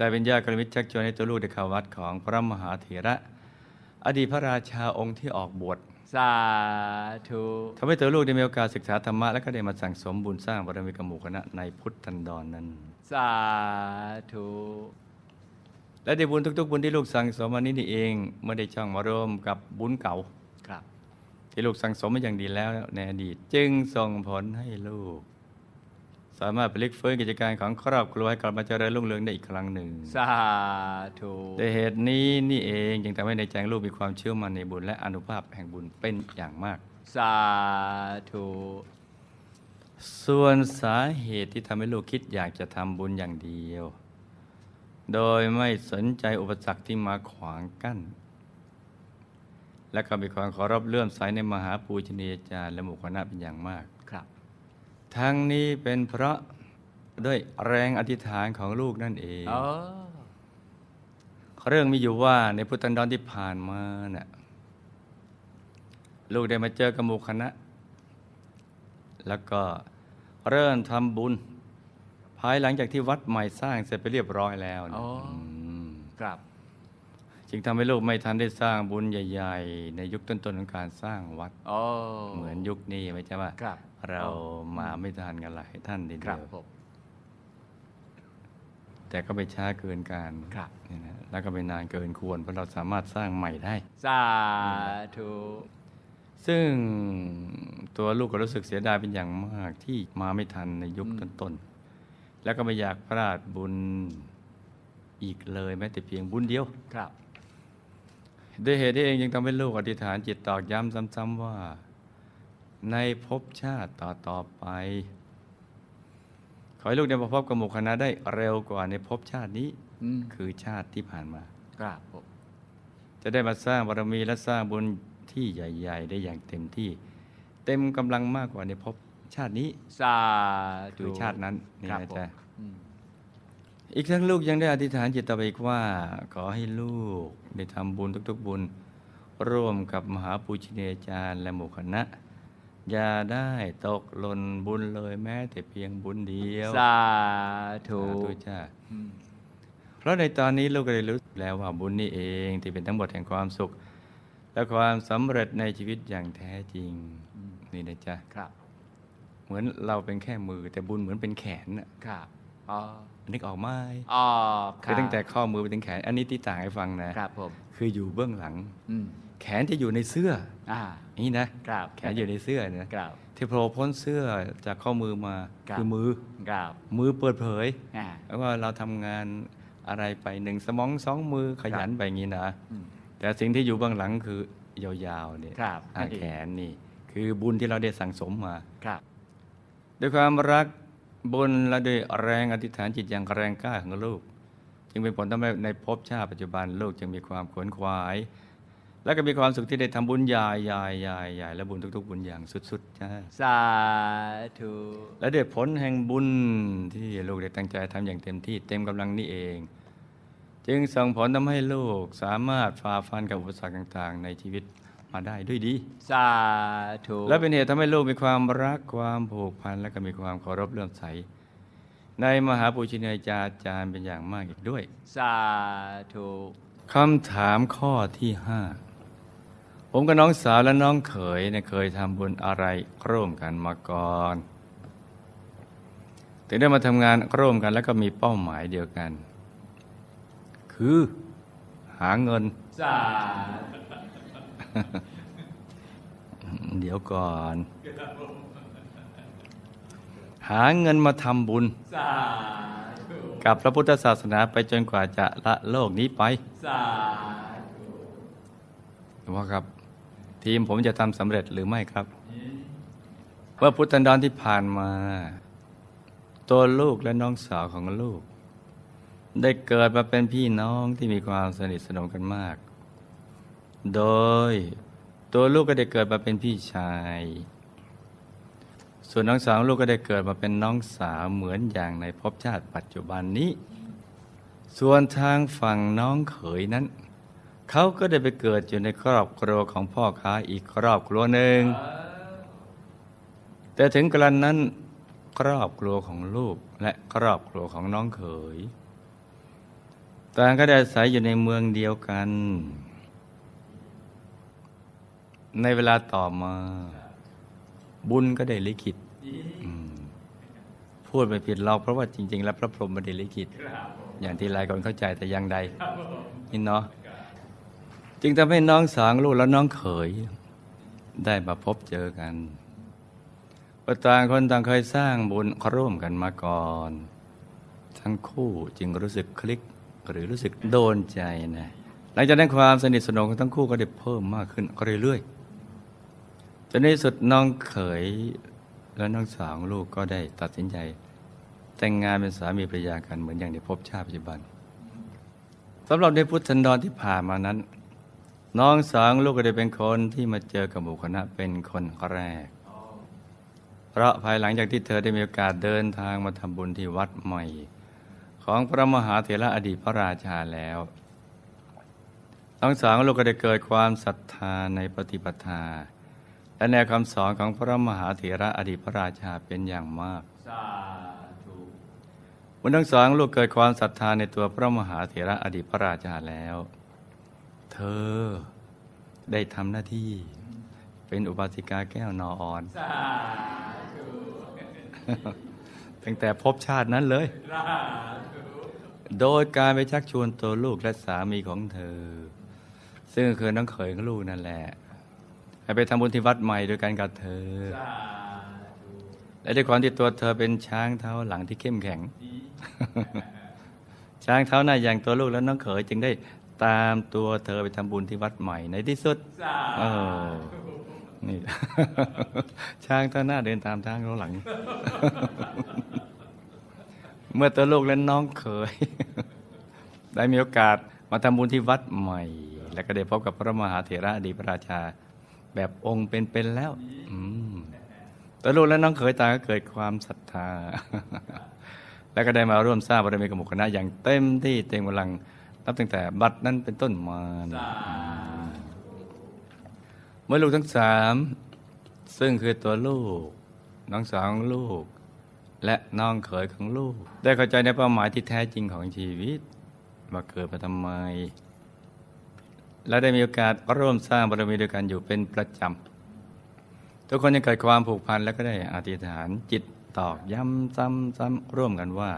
ได้เป็นญาติกรมิตรชักชวนให้ตัวลูกได้เข้าวัดของพระมหาเถระ อดีตพระราชาองค์ที่ออกบวชสาธุทำให้ตัวลูกได้มีโอกาสศึกษาธรรมะ และก็ได้มาสั่งสมบุญสร้างบารมีกับหมู่คณะในพุทธันดรนนั้น สาธุและได้บุญทุก ๆ บุญที่ลูกสั่งสมมานี้นี่เองเมื่อได้ช่องมารวมกับบุญเก่าครับ ที่ลูกสั่งสมมาอย่างดีแล้วในอดีต จึงส่งผลให้ลูก สามารถพลิกฟื้นกิจการของครอบครัวให้กลับมาเจริญรุ่งเรืองได้อีกครั้งหนึ่ง สาธุด้วยเหตุนี้นี่เองจึงทำให้ในใจลูกมีความเชื่อมั่นในบุญและอนุภาพแห่งบุญเป็นอย่างมาก สาธุส่วนสาเหตุที่ทำให้ลูกคิดอยากจะทำบุญอย่างเดียว โดยไม่สนใจอุปสรรคที่มาขวางกั้น และก็มีความเคารพเลื่อมใสในมหาปูชนียาจารย์และหมู่คณะเป็นอย่างมากครับ ทั้งนี้เป็นเพราะด้วยแรงอธิษฐานของลูกนั่นเองอ๋อเรื่องมีอยู่ว่าในพุทธันดรที่ผ่านมาน่ะลูกได้มาเจอกับหมู่คณะ แล้วก็เริ่มทำบุญ ภายหลังจากที่วัดใหม่สร้างเสร็จไปเรียบร้อยแล้วนะอ๋อมครับ จึงทำให้ลูกไม่ทันได้สร้างบุญใหญ่ ๆ ในยุคต้นๆของการสร้างวัดอ๋อเหมือนยุคนี้ไม่ใช่ว่าครับ เรามาไม่ทันกันหลายท่านทีครัเดีบยวผมแต่ก็ไปช้าเกินการครับนี่นะแล้วก็ไปนานเกินควร เพราะเราสามารถสร้างใหม่ได้ สาธุซึ่งตัวลูกก็รู้สึกเสียดายเป็นอย่างมากที่มาไม่ทันในยุคต้นๆ แล้วก็ไม่อยากพลาดบุญอีกเลยแม้แต่เพียงบุญเดียว ครับ ด้วยเหตุที่เองยังทำให้ลูกอธิษฐานจิตตอกย้ำซ้ำๆว่า ในภพชาติต่อๆไป ขอให้ลูกได้มาพบกับหมู่คณะได้เร็วกว่าในภพชาตินี้อืมคือชาติที่ผ่านมาครับผมจะได้มาสร้างบารมีและสร้างบุญที่ใหญ่ ๆ ได้อย่างเต็มที่ เต็มกำลังมากกว่าในภพชาตินี้สาธุคือชาตินั้นนี่ครับนะผมจ๊ะอืมอีกทั้งลูกยังได้อธิษฐานจิตต่อไปอีกว่า ขอให้ลูกได้ทำบุญทุก ๆ บุญ ร่วมกับมหาปูชนียาจารย์และหมู่คณะ อย่าได้ตกหล่นบุญเลยแม้แต่เพียงบุญเดียว สาธุสาธุจ้าอืมเพราะในตอนนี้ลูกก็ได้รู้แล้วว่าบุญนี่เองที่เป็นทั้งหมดแห่งความสุข และความสำเร็จในชีวิตอย่างแท้จริงนี่นะจ๊ะครับ เหมือนเราเป็นแค่มือ แต่บุญเหมือนเป็นแขนน่ะครับอ๋อนึกออกไหมอ๋อคือตั้งแต่ข้อมือไปถึงแขน อันนี้ที่ต่างให้ฟังนะครับผมคืออยู่เบื้องหลังอืม แขนจะอยู่ในเสื้ออ่านี่นะครับแขนอยู่ในเสื้อนะครับที่โผล่พ้นเสื้อจากข้อมือมาครับคือมือครับมือเปิดเผยอ่าแล้วว่าเราทำงานอะไรไปหนึ่งสมองสองมือขยันไปอย่างนี้นะอืมแต่สิ่งที่อยู่เบื้องหลังคือยาวๆเนี่ยครับอ่าแขนนี่คือบุญที่เราได้สั่งสมมาครับด้วยความรักบุญและด้วยแรงอธิษฐานจิตอย่างแรงกล้าของลูก จึงเป็นผลทำให้ในภพชาติปัจจุบันลูกจึงมีความขวนขวาย และก็มีความสุขที่ได้ทำบุญใหญ่ใหญ่ใหญ่ใหญ่และบุญทุก ๆ บุญอย่างสุดๆจ้าสาธุและด้วยผลแห่งบุญที่ลูกได้ตั้งใจทำอย่างเต็มที่เต็มกำลังนี่เอง จึงส่งผลทำให้ลูกสามารถฝ่าฟันกับอุปสรรคต่าง ๆ ในชีวิตมาได้ด้วยดี สาธุและเป็นเหตุทำให้ลูกมีความรักความผูกพัน และก็มีความเคารพเลื่อมใส ในมหาปุชินายาจารย์เป็นอย่างมากอีกด้วย สาธุคำถามข้อที่ห้า ผมกับน้องสาวและน้องเขยเนี่ยเคยทำบุญอะไรร่วมกันมาก่อนถึงได้มาทำงานร่วมกันแล้วก็มีเป้าหมายเดียวกัน คือหาเงินสาเดี๋ยวก่อน หาเงินมาทำบุญสากับพระพุทธศาสนาไปจนกว่าจะละโลกนี้ไปสาว่าครับ ทีมผมจะทำสำเร็จหรือไม่ครับเมื่อพุทธันดรที่ผ่านมา ตัวลูกและน้องสาวของลูก ได้เกิดมาเป็นพี่น้องที่มีความสนิทสนมกันมาก โดยตัวลูกก็ได้เกิดมาเป็นพี่ชาย ส่วนน้องสาวลูกก็ได้เกิดมาเป็นน้องสาวเหมือนอย่างในภพชาติปัจจุบันนี้ ส่วนทางฝั่งน้องเขยนั้น เขาก็ได้ไปเกิดอยู่ในครอบครัวของพ่อค้าอีกครอบครัวหนึ่ง แต่ถึงกระนั้นครอบครัวของลูกและครอบครัวของน้องเขยต่างก็ได้อาศัยอยู่ในเมืองเดียวกัน ในเวลาต่อมา บุญก็ได้ลิขิตอืมพูดไม่ผิดเราเพราะว่าจริง ๆ แล้วพระพรหมไม่ได้ลิขิต อย่างที่หลายคนเข้าใจแต่อยังใดนี่เนาะ จึงทำให้น้องสางลูกและน้องเขย ได้มาพบเจอกันว่าต่างคนต่างเคยสร้างบุญร่วมกันมาก่อน ทั้งคู่จึงรู้สึกคลิกหรือรู้สึกโดนใจนะหลังจากนั้นความสนิทสนมของทั้งคู่ก็ได้เพิ่มมากขึ้นเรื่อยๆจนในสุดน้องเขยและน้องสาวลูกก็ได้ตัดสินใจ แต่งงานเป็นสามีภรรยากันเหมือนอย่างในภพชาติปัจจุบันสำหรับในพุทธันดรที่ผ่านมานั้น น้องสาวของลูกก็ได้เป็นคนที่มาเจอกับหมู่คณะเป็นคนแรก เพราะภายหลังจากที่เธอได้มีโอกาสเดินทางมาทำบุญที่วัดใหม่ ของพระมหาเถระอดีตพระราชาแล้วทั้งสองลูกก็ได้เกิดความศรัทธาในปฏิปทา และแนวคำสอนของพระมหาเถระอดีตพระราชาเป็นอย่างมากสาธุเมื่อทั้งสองลูกเกิดความศรัทธาในตัวพระมหาเถระอดีตพระราชาแล้ว เธอได้ทำหน้าที่เป็นอุบาสิกาแก้วนออ่อนสาธุตั้งแต่พบชาตินั้นเลยสาธุโดยการไปชักชวนตัวลูกและสามีของเธอ ซึ่งคือน้องเขยของลูกนั่นแหละให้ไปทำบุญที่วัดใหม่ด้วยกันกับเธอสาธุและด้วยความที่ตัวเธอเป็นช้างเท้าหลังที่เข้มแข็ง ช้างเท้าหน้าอย่างตัวลูกและน้องเขยจึงได้ ตามตัวเธอไปทำบุญที่วัดใหม่ในที่สุดสาเออนี่ ช้างเท้าหน้าเดินตามช้างเท้าหลัง เมื่อตัวลูกและน้องเขยได้มีโอกาสมาทำบุญที่วัดใหม่ และก็ได้พบกับพระมหาเถระอดีตพระราชา แบบองค์เป็นๆแล้วอืมตัวลูกและน้องเขยต่างก็เกิดความศรัทธา และก็ได้มาร่วมสร้างบารมีกับหมู่คณะอย่างเต็มที่เต็มกำลัง นับตั้งแต่บัดนั้นเป็นต้นมานะเมื่อลูกทั้งสามซึ่งคือตัวลูก น้องสาวของลูก และน้องเขยของลูก ได้เข้าใจในเป้าหมายที่แท้จริงของชีวิตว่าเกิดมาทำไม และได้มีโอกาสร่วมสร้างบารมีด้วยกันอยู่เป็นประจำทุกคนยังเกิดความผูกพันและก็ได้อธิษฐานจิตตอกย้ำซ้ำซ้ำร่วมกันว่า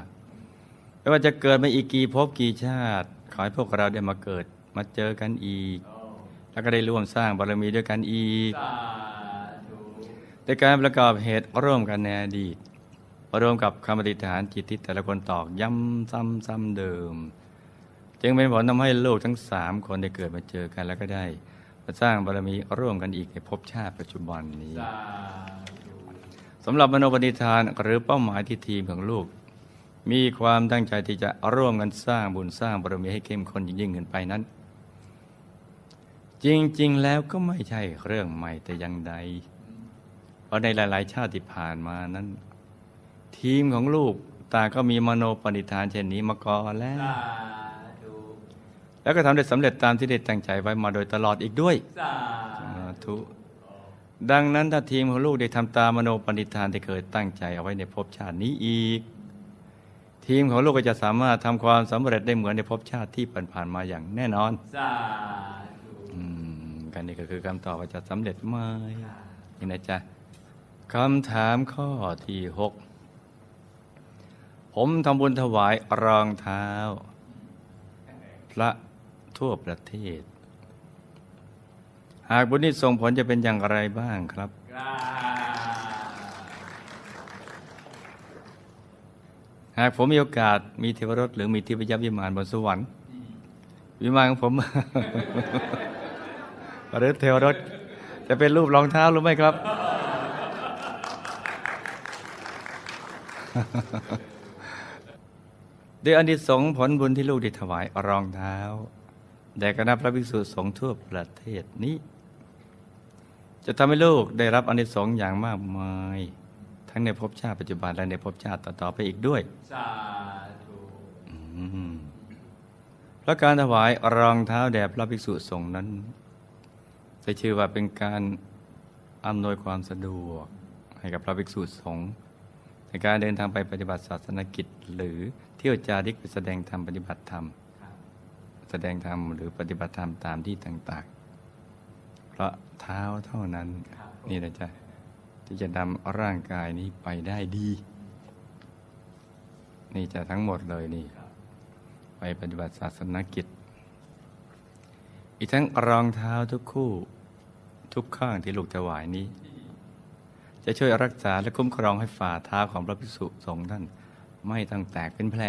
ไม่ว่าจะเกิดมาอีกกี่ภพกี่ชาติ ขอให้พวกเราได้มาเกิดมาเจอกันอีก แล้วก็ได้ร่วมสร้างบารมีด้วยกันอีกสาธุในการประกอบเหตุร่วมกันในอดีตรวมกับคำอธิษฐานจิตที่แต่ละคนตอกย้ำซ้ำซ้ำเดิม จึงเป็นผลทำให้ลูกทั้งสามคนได้เกิดมาเจอกันแล้วก็ได้มาสร้างบารมีร่วมกันอีกในภพชาติปัจจุบันนี้สาธุสำหรับมโนปณิธานหรือเป้าหมายที่ทีมของลูก มีความตั้งใจที่จะร่วมกันสร้างบุญสร้างบารมีให้เข้มข้นยิ่งขึ้นไปนั้น จริง ๆ แล้วก็ไม่ใช่เรื่องใหม่แต่อย่างใด เพราะในหลาย ๆ ชาติที่ผ่านมานั้น ทีมของลูกต่างก็มีมโนปณิธานเช่นนี้มาก่อนแล้วสาธุแล้วก็ทำได้สำเร็จตามที่ได้ตั้งใจไว้มาโดยตลอดอีกด้วยสาสาธุดังนั้นถ้าทีมของลูกได้ทำตามมโนปณิธานที่เคยตั้งใจเอาไว้ในภพชาตินี้อีก ทีมของลูกก็จะสามารถทำความสำเร็จได้เหมือนในภพชาติที่ผ่านๆมาอย่างแน่นอนสาธุอืมกันนี่ก็คือคำตอบว่าจะสำเร็จไหมนี่นะจ๊ะคำถามข้อที่หกผมทำบุญถวายรองเท้า พระทั่วประเทศ หากบุญนี้ส่งผลจะเป็นอย่างไรบ้างครับกราบากผมมีโอกาสมีเทวรถหรือมีทิพยวิมานบนสวรรค์ วิมานของผมหรือเทวรถจะเป็นรูปรองเท้าหรือไม่ครับ ด้วยอนิสงส์ผลบุญที่ลูกได้ถวายรองเท้าแด่คณะพระภิกษุสงฆ์ทั่วประเทศนี้ จะทำให้ลูกได้รับอนิสงส์อย่างมากมาย ทั้งในภพชาติปัจจุบันและในภพชาติต่อๆไปอีกด้วย สาธุอืมเพราะการถวายรองเท้าแด่พระภิกษุสงฆ์นั้นได้ชื่อว่าเป็นการอำนวยความสะดวกให้กับพระภิกษุสงฆ์ในการเดินทางไปปฏิบัติศาสนกิจ หรือเที่ยวจาริกไปแสดงธรรมปฏิบัติธรรม แสดงธรรมหรือปฏิบัติธรรมตามที่ต่างๆ เพราะเท้าเท่านั้นนี่นะจ๊ะ ที่จะนำร่างกายนี้ไปได้ดี นี่จะทั้งหมดเลยนี่ ไปปฏิบัติศาสนกิจ อีกทั้งรองเท้าทุกคู่ทุกข้างที่ลูกถวายนี้ จะช่วยรักษาและคุ้มครองให้ฝ่าเท้าของพระภิกษุสงฆ์ท่านไม่ต้องแตกเป็นแผล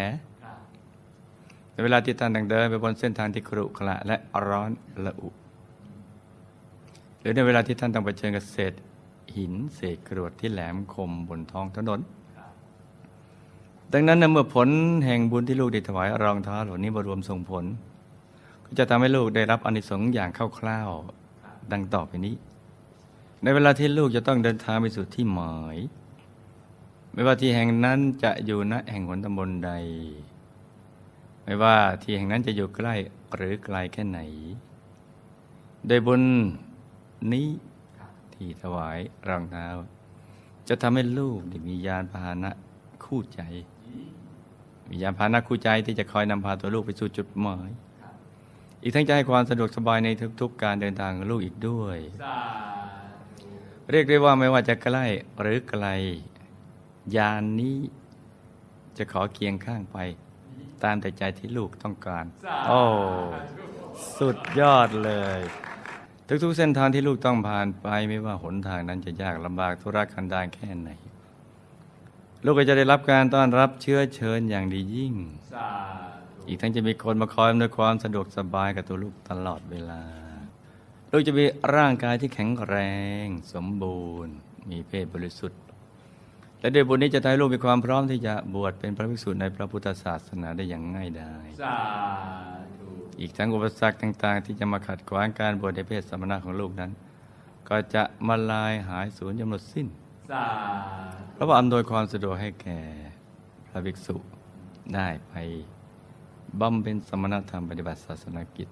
ในเวลาที่ท่านเดินไปบนเส้นทางที่ครุขระและร้อนละอุ หรือในเวลาที่ท่านต้องเผชิญกับเศษ หินเศษกรวดที่แหลมคมบนท้องถนน ดังนั้นนะเมื่อผลแห่งบุญที่ลูกได้ถวายรองเท้าเหล่านี้มารวมส่งผล ก็จะทำให้ลูกได้รับอนิสงส์อย่างคร่าวๆดังต่อไปนี้ ในเวลาที่ลูกจะต้องเดินทางไปสู่ที่หมาย ไม่ว่าที่แห่งนั้นจะอยู่ณแห่งหนตำบลใด ไม่ว่าที่แห่งนั้นจะอยู่ใกล้หรือไกลแค่ไหนโดยบุญนี้ ที่ถวายรองเท้า จะทำให้ลูกมียานพาหนะคู่ใจ มียานพาหนะคู่ใจที่จะคอยนำพาตัวลูกไปสู่จุดหมายอีกทั้งจะให้ความสะดวกสบายในทุก ๆ การเดินทางของลูกอีกด้วย เรียกได้ว่าไม่ว่าจะใกล้หรือไกล ยานนี้จะขอเคียงข้างไป ตามแต่ใจที่ลูกต้องการ โอ้ สุดยอดเลย ทุกๆเส้นทางที่ลูกต้องผ่านไปไม่ว่าหนทางนั้นจะยากลำบากทุรกันดารแค่ไหน ลูกก็จะได้รับการต้อนรับเชื้อเชิญอย่างดียิ่งสาธุอีกทั้งจะมีคนมาคอยอำนวยความสะดวกสบายกับตัวลูกตลอดเวลา ลูกจะมีร่างกายที่แข็งแรง สมบูรณ์ มีเพศบริสุทธิ์ และด้วยบุญนี้จะทำให้ลูกมีความพร้อมที่จะบวชเป็นพระภิกษุในพระพุทธศาสนาได้อย่างง่ายดายสาธุ อีกทั้งอุปสรรคต่าง ๆ ที่จะมาขัดขวางการบวชในเพศสมณะของลูกนั้น ก็จะมาลายหายสูญจำหมดสิ้นสาเพราะว่าอำนวยความสะดวกให้แก่พระภิกษุได้ไปบำเพ็ญสมณธรรมปฏิบัติศาสนกิจ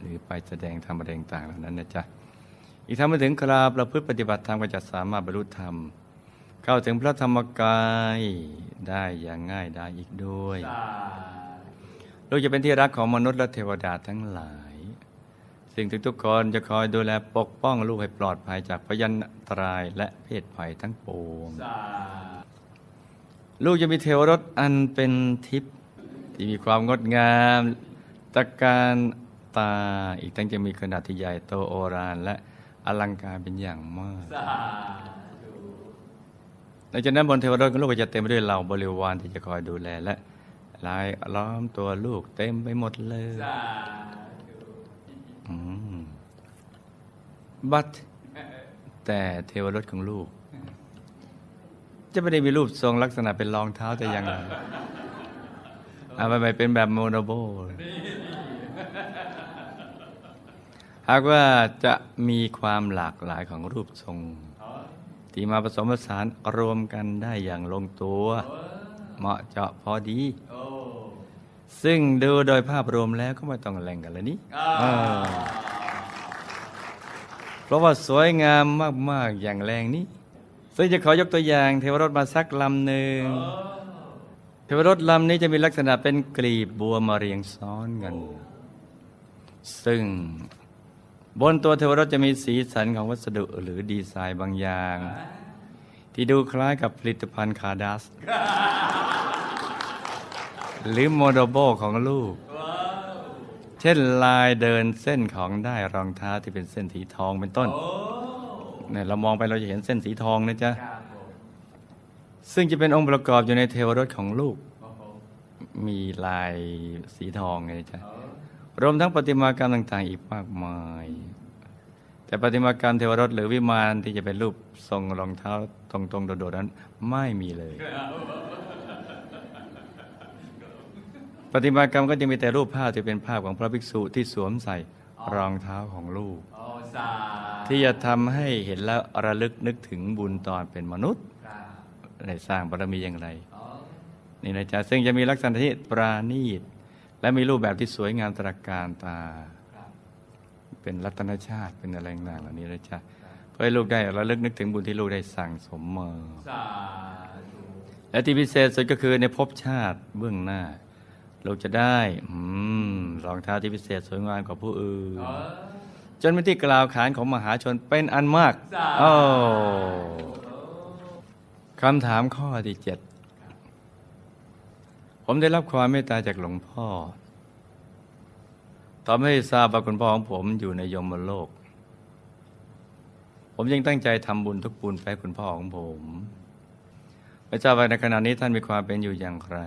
หรือไปแสดงธรรมอะไรต่างๆเหล่านั้นนะจ๊ะอีกทั้งมาถึงคราประพฤติปฏิบัติธรรมก็จะสามารถบรรลุธรรม เข้าถึงพระธรรมกายได้อย่างง่ายได้อีกด้วยสา ลูกจะเป็นที่รักของมนุษย์และเทวดาทั้งหลาย สิ่งทุกๆคนจะคอยดูแลปกป้องลูกให้ปลอดภัยจากพยันตรายและเพศภัยทั้งปวงสาลูกจะมีเทวรถอันเป็นทิพย์ที่มีความงดงามตะการตา อีกทั้งจะมีขนาดที่ใหญ่โตโอฬารและอลังการเป็นอย่างมากสาธุหลังจากนั้นบนเทวรถของลูกก็จะเต็มไปด้วยเหล่าบริวารที่จะคอยดูแลและ ลายล้อมตัวลูกเต็มไปหมดเลยสาธุอืมบัดแต่เทวรถของลูก จะไม่ได้มีรูปทรงลักษณะเป็นรองเท้าแต่อย่างไรอาไปไปเป็นแบบโมโนโบหากว่าจะมีความหลากหลายของรูปทรง ที่มาผสมผสานรวมกันได้อย่างลงตัว เหมาะเจาะพอดีโอ้ ซึ่งดูโดยภาพรวมแล้วก็ไม่ต้องแหล่งกันแล้วนี่อ่าเออเพราะว่าสวยงามมาก ๆ อย่างแรงนี้ ซึ่งจะขอยกตัวอย่างเทวรถมาสักลำหนึ่งเทวรถลำนี้จะมีลักษณะเป็นกลีบบัวมาเรียงซ้อนกัน ซึ่งบนตัวเทวรถจะมีสีสันของวัสดุหรือดีไซน์บางอย่าง ที่ดูคล้ายกับผลิตภัณฑ์คาดัส หรือโมโดโบของลูก เช่นลายเดินเส้นของได้รองเท้าที่เป็นเส้นสีทองเป็นต้นเนี่ยเรามองไปเราจะเห็นเส้นสีทองนะจ๊ะซึ่งจะเป็นองค์ประกอบอยู่ในเทวรถของลูก มีลายสีทองไงจ๊ะรวมทั้งประติมากรรมต่าง ๆ อีกมากมาย แต่ประติมากรรมเทวรถหรือวิมานที่จะเป็นรูปทรงรองเท้าตรงๆโดดๆนั้นไม่มีเลย ประติมากรรมก็จะมีแต่รูปภาพที่เป็นภาพของพระภิกษุที่สวมใส่รองเท้าของลูกโอ้สาที่จะทำให้เห็นแล้วระลึกนึกถึงบุญตอนเป็นมนุษย์ครับได้สร้างบารมีอย่างไรโอ้นี่นะจ๊ะซึ่งจะมีลักษณะที่ปราณีต และมีรูปแบบที่สวยงามตระการตาครับเป็นรัตนชาติเป็นอะไรต่างๆเหล่านี้นะจ๊ะเพื่อให้ลูกได้ระลึกนึกถึงบุญที่ลูกได้สั่งสมมาสาธุและที่พิเศษสุดก็คือในภพชาติเบื้องหน้า ลูกจะได้อืมรองเท้าที่พิเศษสวยงามกว่าผู้อื่นโอ้จนเป็นที่กล่าวขานของมหาชนเป็นอันมากสาโอ้ธุคำถามข้อที่เจ็ดผมได้รับความเมตตาจากหลวงพ่อตอนไม่ทราบว่าคุณพ่อของผมอยู่ในยมโลก ผมยังตั้งใจทำบุญทุกบุญไปให้คุณพ่อของผม ไม่ทราบว่าในขณะนี้ท่านมีความเป็นอยู่อย่างไร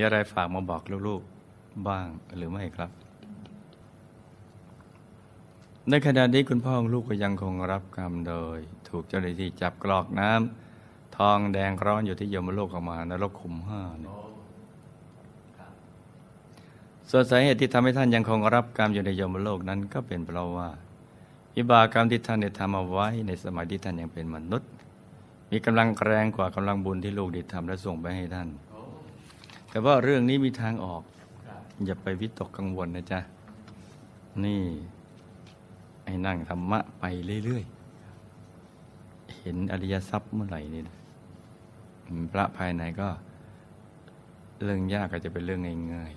มีอะไรฝากมาบอกลูกๆบ้างหรือไม่ครับ ในขณะนี้คุณพ่อของลูกก็ยังคงรับกรรมโดย ถูกเจ้าหน้าที่จับกรอกน้ำทองแดงร้อนอยู่ที่ยมโลกของมานรกขุมห้าเนี่ยส่วนสาเหตุที่ทำให้ท่านยังคงรับกรรมอยู่ในยมโลกนั้นก็เป็นเพราะว่าวิบากกรรมที่ท่านได้ทำเอาไว้ในสมัยที่ท่านยังเป็นมนุษย์ มีกำลังแรงกว่ากำลังบุญที่ลูกได้ทำและส่งไปให้ท่าน แต่ว่าเรื่องนี้มีทางออกครับอย่าไปวิตกกังวลนะจ๊ะ นี่ให้นั่งธรรมะไปเรื่อยๆ เห็นอริยทรัพย์เมื่อไหร่นี่นะพระภายในก็ เรื่องยากก็จะเป็นเรื่องง่าย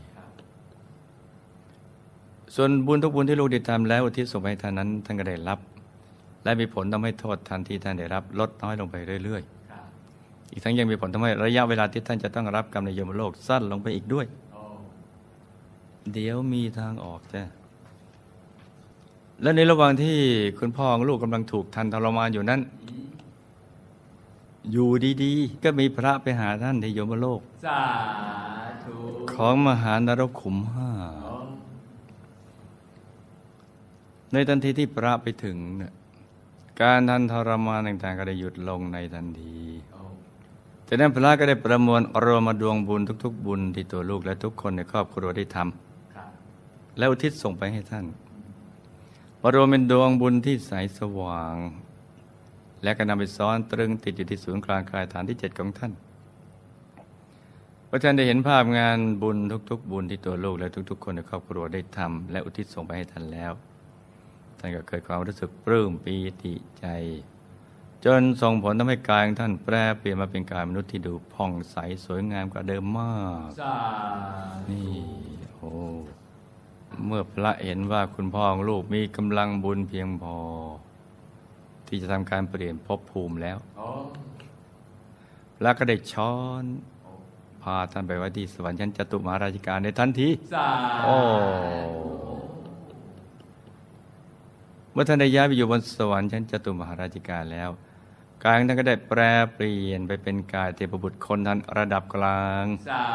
ๆ ส่วนบุญทุกบุญที่ลูกได้ทำแล้วอุที่ส่งไปให้ท่านนั้นท่านก็ได้รับ และมีผลทำให้โทษทันที่ท่านได้รับ ลดน้อยลงไปเรื่อยครับๆ อีกทั้งยังมีผลทำให้ระยะเวลาที่ท่านจะต้องรับกรรมในยมโลกสั้นลงไปอีกด้วยโอ้เดี๋ยวมีทางออกจ้ะและในระหว่างที่คุณพ่อของลูกกำลังถูกทันทรมานอยู่นั้น อยู่ดีๆ ก็มีพระไปหาท่านในยมโลก สาธุของมหานรกขุมห้าโอ้ในทันทีที่พระไปถึงเนี่ยการทันทรมานต่างๆก็ได้หยุดลงในทันทีโอ้ จากนั้นพระก็ได้ประมวลรวมมาดวงบุญทุก ๆ บุญที่ตัวลูกและทุกคนในครอบครัวได้ทำครับแล้วอุทิศส่งไปให้ท่านมารวมเป็นดวงบุญที่ใสสว่าง และก็นำไปซ้อนตรึงติดอยู่ที่ศูนย์กลางกายฐานที่เจ็ดของท่านพระท่านได้เห็นภาพงานบุญทุก ๆ บุญที่ตัวลูกและทุก ๆ คนในครอบครัวได้ทำและอุทิศส่งไปให้ท่านแล้ว ท่านก็เกิดความรู้สึกปลื้มปีติใจ จนส่งผลทำให้กายของท่านแปรเปลี่ยนมาเป็นกายมนุษย์ที่ดูผ่องใสสวยงามกว่าเดิมมากสาธุนี่โอ้เมื่อพระเห็นว่าคุณพ่อของลูกมีกำลังบุญเพียงพอ ที่จะทำการเปลี่ยนภพภูมิแล้วโอ้พระก็ได้ช้อน พาท่านไปไว้ที่สวรรค์ชั้นจตุมหาราชิการในทันทีสาโอ้เมื่อท่านได้ย้ายไปอยู่บนสวรรค์ชั้นจตุมหาราชิกาแล้ว กายของท่านก็ได้แปรเปลี่ยนไปเป็นกายเทพบุตรคนทันระดับกลางสา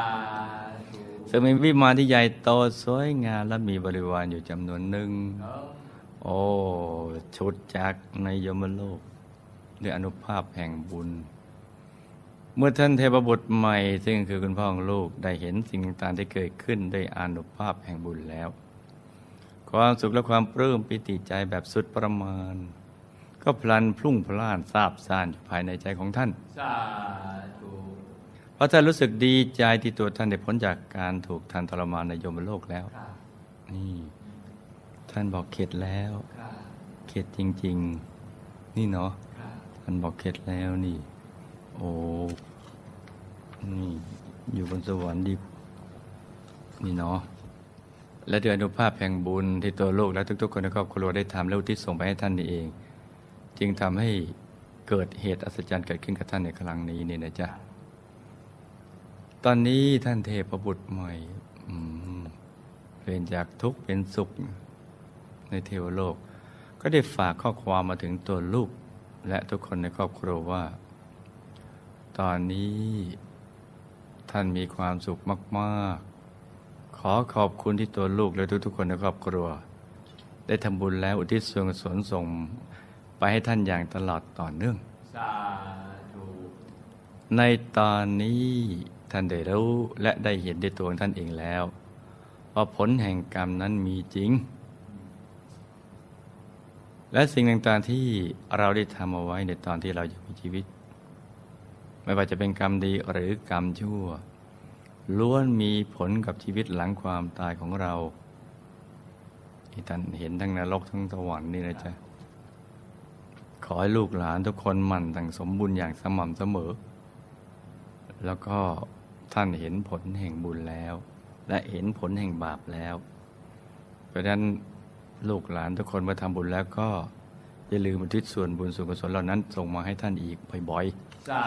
ธุซึ่งมีวิมานที่ใหญ่โตสวยงามและมีบริวารอยู่จำนวนหนึ่ง โอ้โอ้ชุดจากในยมโลกด้วยอนุภาพแห่งบุญ เมื่อท่านเทพบุตรใหม่ ซึ่งคือคุณพ่อของลูกได้เห็นสิ่งต่างๆที่เกิดขึ้นด้วยอนุภาพแห่งบุญแล้ว ความสุขและความปลื้มปิติใจแบบสุดประมาณ ก็พลันพรุ่งพล่านซาบซ่านอยู่ภายในใจของท่านสาธุเพราะท่านรู้สึกดีใจที่ตัวท่านได้พ้นจากการถูกทันทรมานในยมโลกแล้วครับนี่ ท่านบอกเข็ดแล้วครับเข็ดจริง ๆ นี่เนาะครับท่านบอกเข็ดแล้วนี่ โอ้ นี่ อยู่บนสวรรค์ดี นี่เนาะและด้วยอนุภาพแห่งบุญที่ตัวโลกและทุก ๆ คนในครอบครัวได้ทำแล้วอุที่ส่งไปให้ท่านนี่เอง จึงทำให้เกิดเหตุอัศจรรย์เกิดขึ้นกับท่านในครั้งนี้นี่นะจ๊ะ ตอนนี้ท่านเทพบุตรใหม่เปลี่ยนจากทุกข์เป็นสุข ในเทวโลก ก็ได้ฝากข้อความมาถึงตัวลูก และทุกคนในครอบครัวว่า ตอนนี้ท่านมีความสุขมาก ๆ ขอขอบคุณที่ตัวลูกและทุกๆคนในครอบครัว ได้ทำบุญแล้วอุทิศส่วนกุศลส่ง ไปให้ท่านอย่างตลอดต่อเนื่องสาธุในตอนนี้ท่านได้รู้และได้เห็นด้วยตัวของท่านเองแล้ว ว่าผลแห่งกรรมนั้นมีจริง และสิ่งต่างๆที่เราได้ทำเอาไว้ในตอนที่เรายังมีชีวิต ไม่ว่าจะเป็นกรรมดีหรือกรรมชั่วล้วนมีผลกับชีวิตหลังความตายของเราที่ท่านเห็นทั้งนรกทั้งสวรรค์นี่นะจ๊ะ ขอให้ลูกหลานทุกคนหมั่นตั้งสมบุญอย่างสม่ำเสมอ แล้วก็ท่านเห็นผลแห่งบุญแล้ว และเห็นผลแห่งบาปแล้ว เพราะฉะนั้นลูกหลานทุกคนเมื่อทำบุญแล้วก็อย่าลืมอุทิศส่วนบุญส่วนกุศลเหล่านั้น ส่งมาให้ท่านอีกบ่อยสา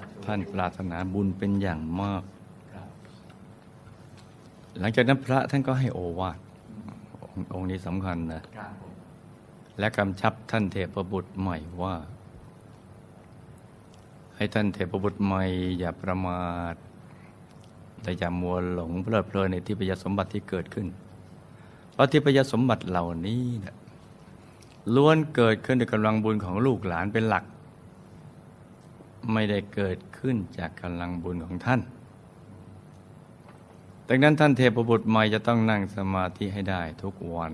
ธุๆท่านปรารถนาบุญเป็นอย่างมากครับหลังจากนั้นพระท่านก็ให้โอวาทองค์องค์นี้สำคัญนะครับผม และกำชับท่านเทพบุตรใหม่ว่า ให้ท่านเทพบุตรใหม่อย่าประมาทแต่อย่ามัวหลงเพลิดเพลินในทิพยสมบัติที่เกิดขึ้น เพราะทิพยสมบัติเหล่านี้นะล้วนเกิดขึ้นด้วยกำลังบุญของลูกหลานเป็นหลัก ไม่ได้เกิดขึ้นจากกำลังบุญของท่าน ดังนั้นท่านเทพบุตรใหม่จะต้องนั่งสมาธิให้ได้ทุกวัน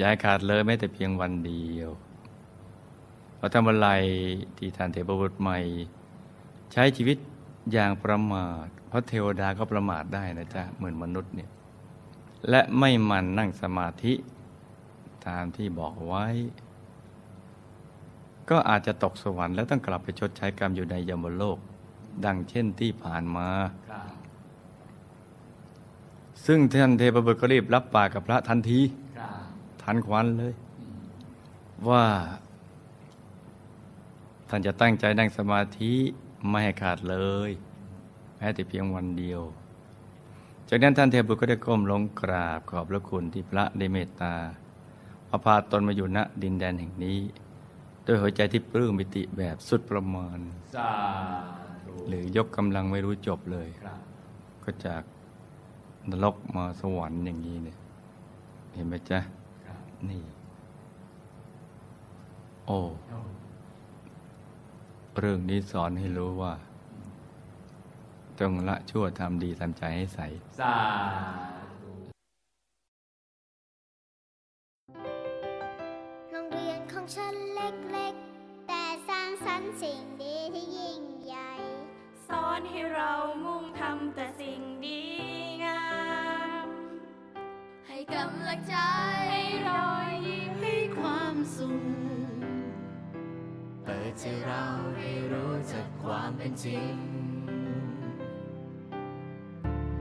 ย่าให้ขาดเลยแม้แต่เพียงวันเดียวเราทำอะไรที่ท่านเทพบุตรใหม่ ใช้ชีวิตอย่างประมาท เพราะเทวดาก็ประมาทได้นะจ๊ะเหมือนมนุษย์เนี่ยและไม่หมันนั่งสมาธิตามที่บอกไว้ ก็อาจจะตกสวรรค์แล้วต้องกลับไปชดใช้กรรมอยู่ในยมโลก ดังเช่นที่ผ่านมาครับซึ่งท่านเทพบุตรก็รีบรับปากกับพระทันทีครับ ทันควันเลย ว่า ท่านจะตั้งใจนั่งสมาธิไม่ให้ขาดเลย แม้แต่เพียงวันเดียว จากนั้นท่านเทพบุตรก็ได้ก้มลงกราบขอบพระคุณที่พระได้เมตตาพาพาตนมาอยู่ณดินแดนแห่งนี้ด้วยหัวใจที่ปลื้มปิติแบบสุดประมาณสาธุหรือยกกำลังไม่รู้จบเลยครับก็จากนรกมาสวรรค์อย่างนี้เนี่ย เห็นไหมจ๊ะครับ นี่ โอ้ เรื่องนี้สอนให้รู้ว่าต้องละชั่วทำดีทำใจให้ใสสาธุโรงเรียนของฉันเล็กๆ แต่สร้างสรรค์สิ่งดีที่ยิ่งใหญ่ สอนให้เรามุ่งทำแต่สิ่งดี กำลังใจ ให้รอยยิ้มให้ความสุข เปิดใจเราให้รู้จักความเป็นจริง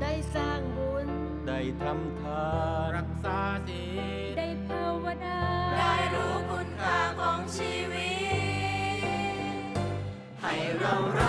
ได้สร้างบุญ ได้ทำทานรักษาศีลได้ภาวนา ได้รู้คุณค่าของชีวิต ให้เรารัก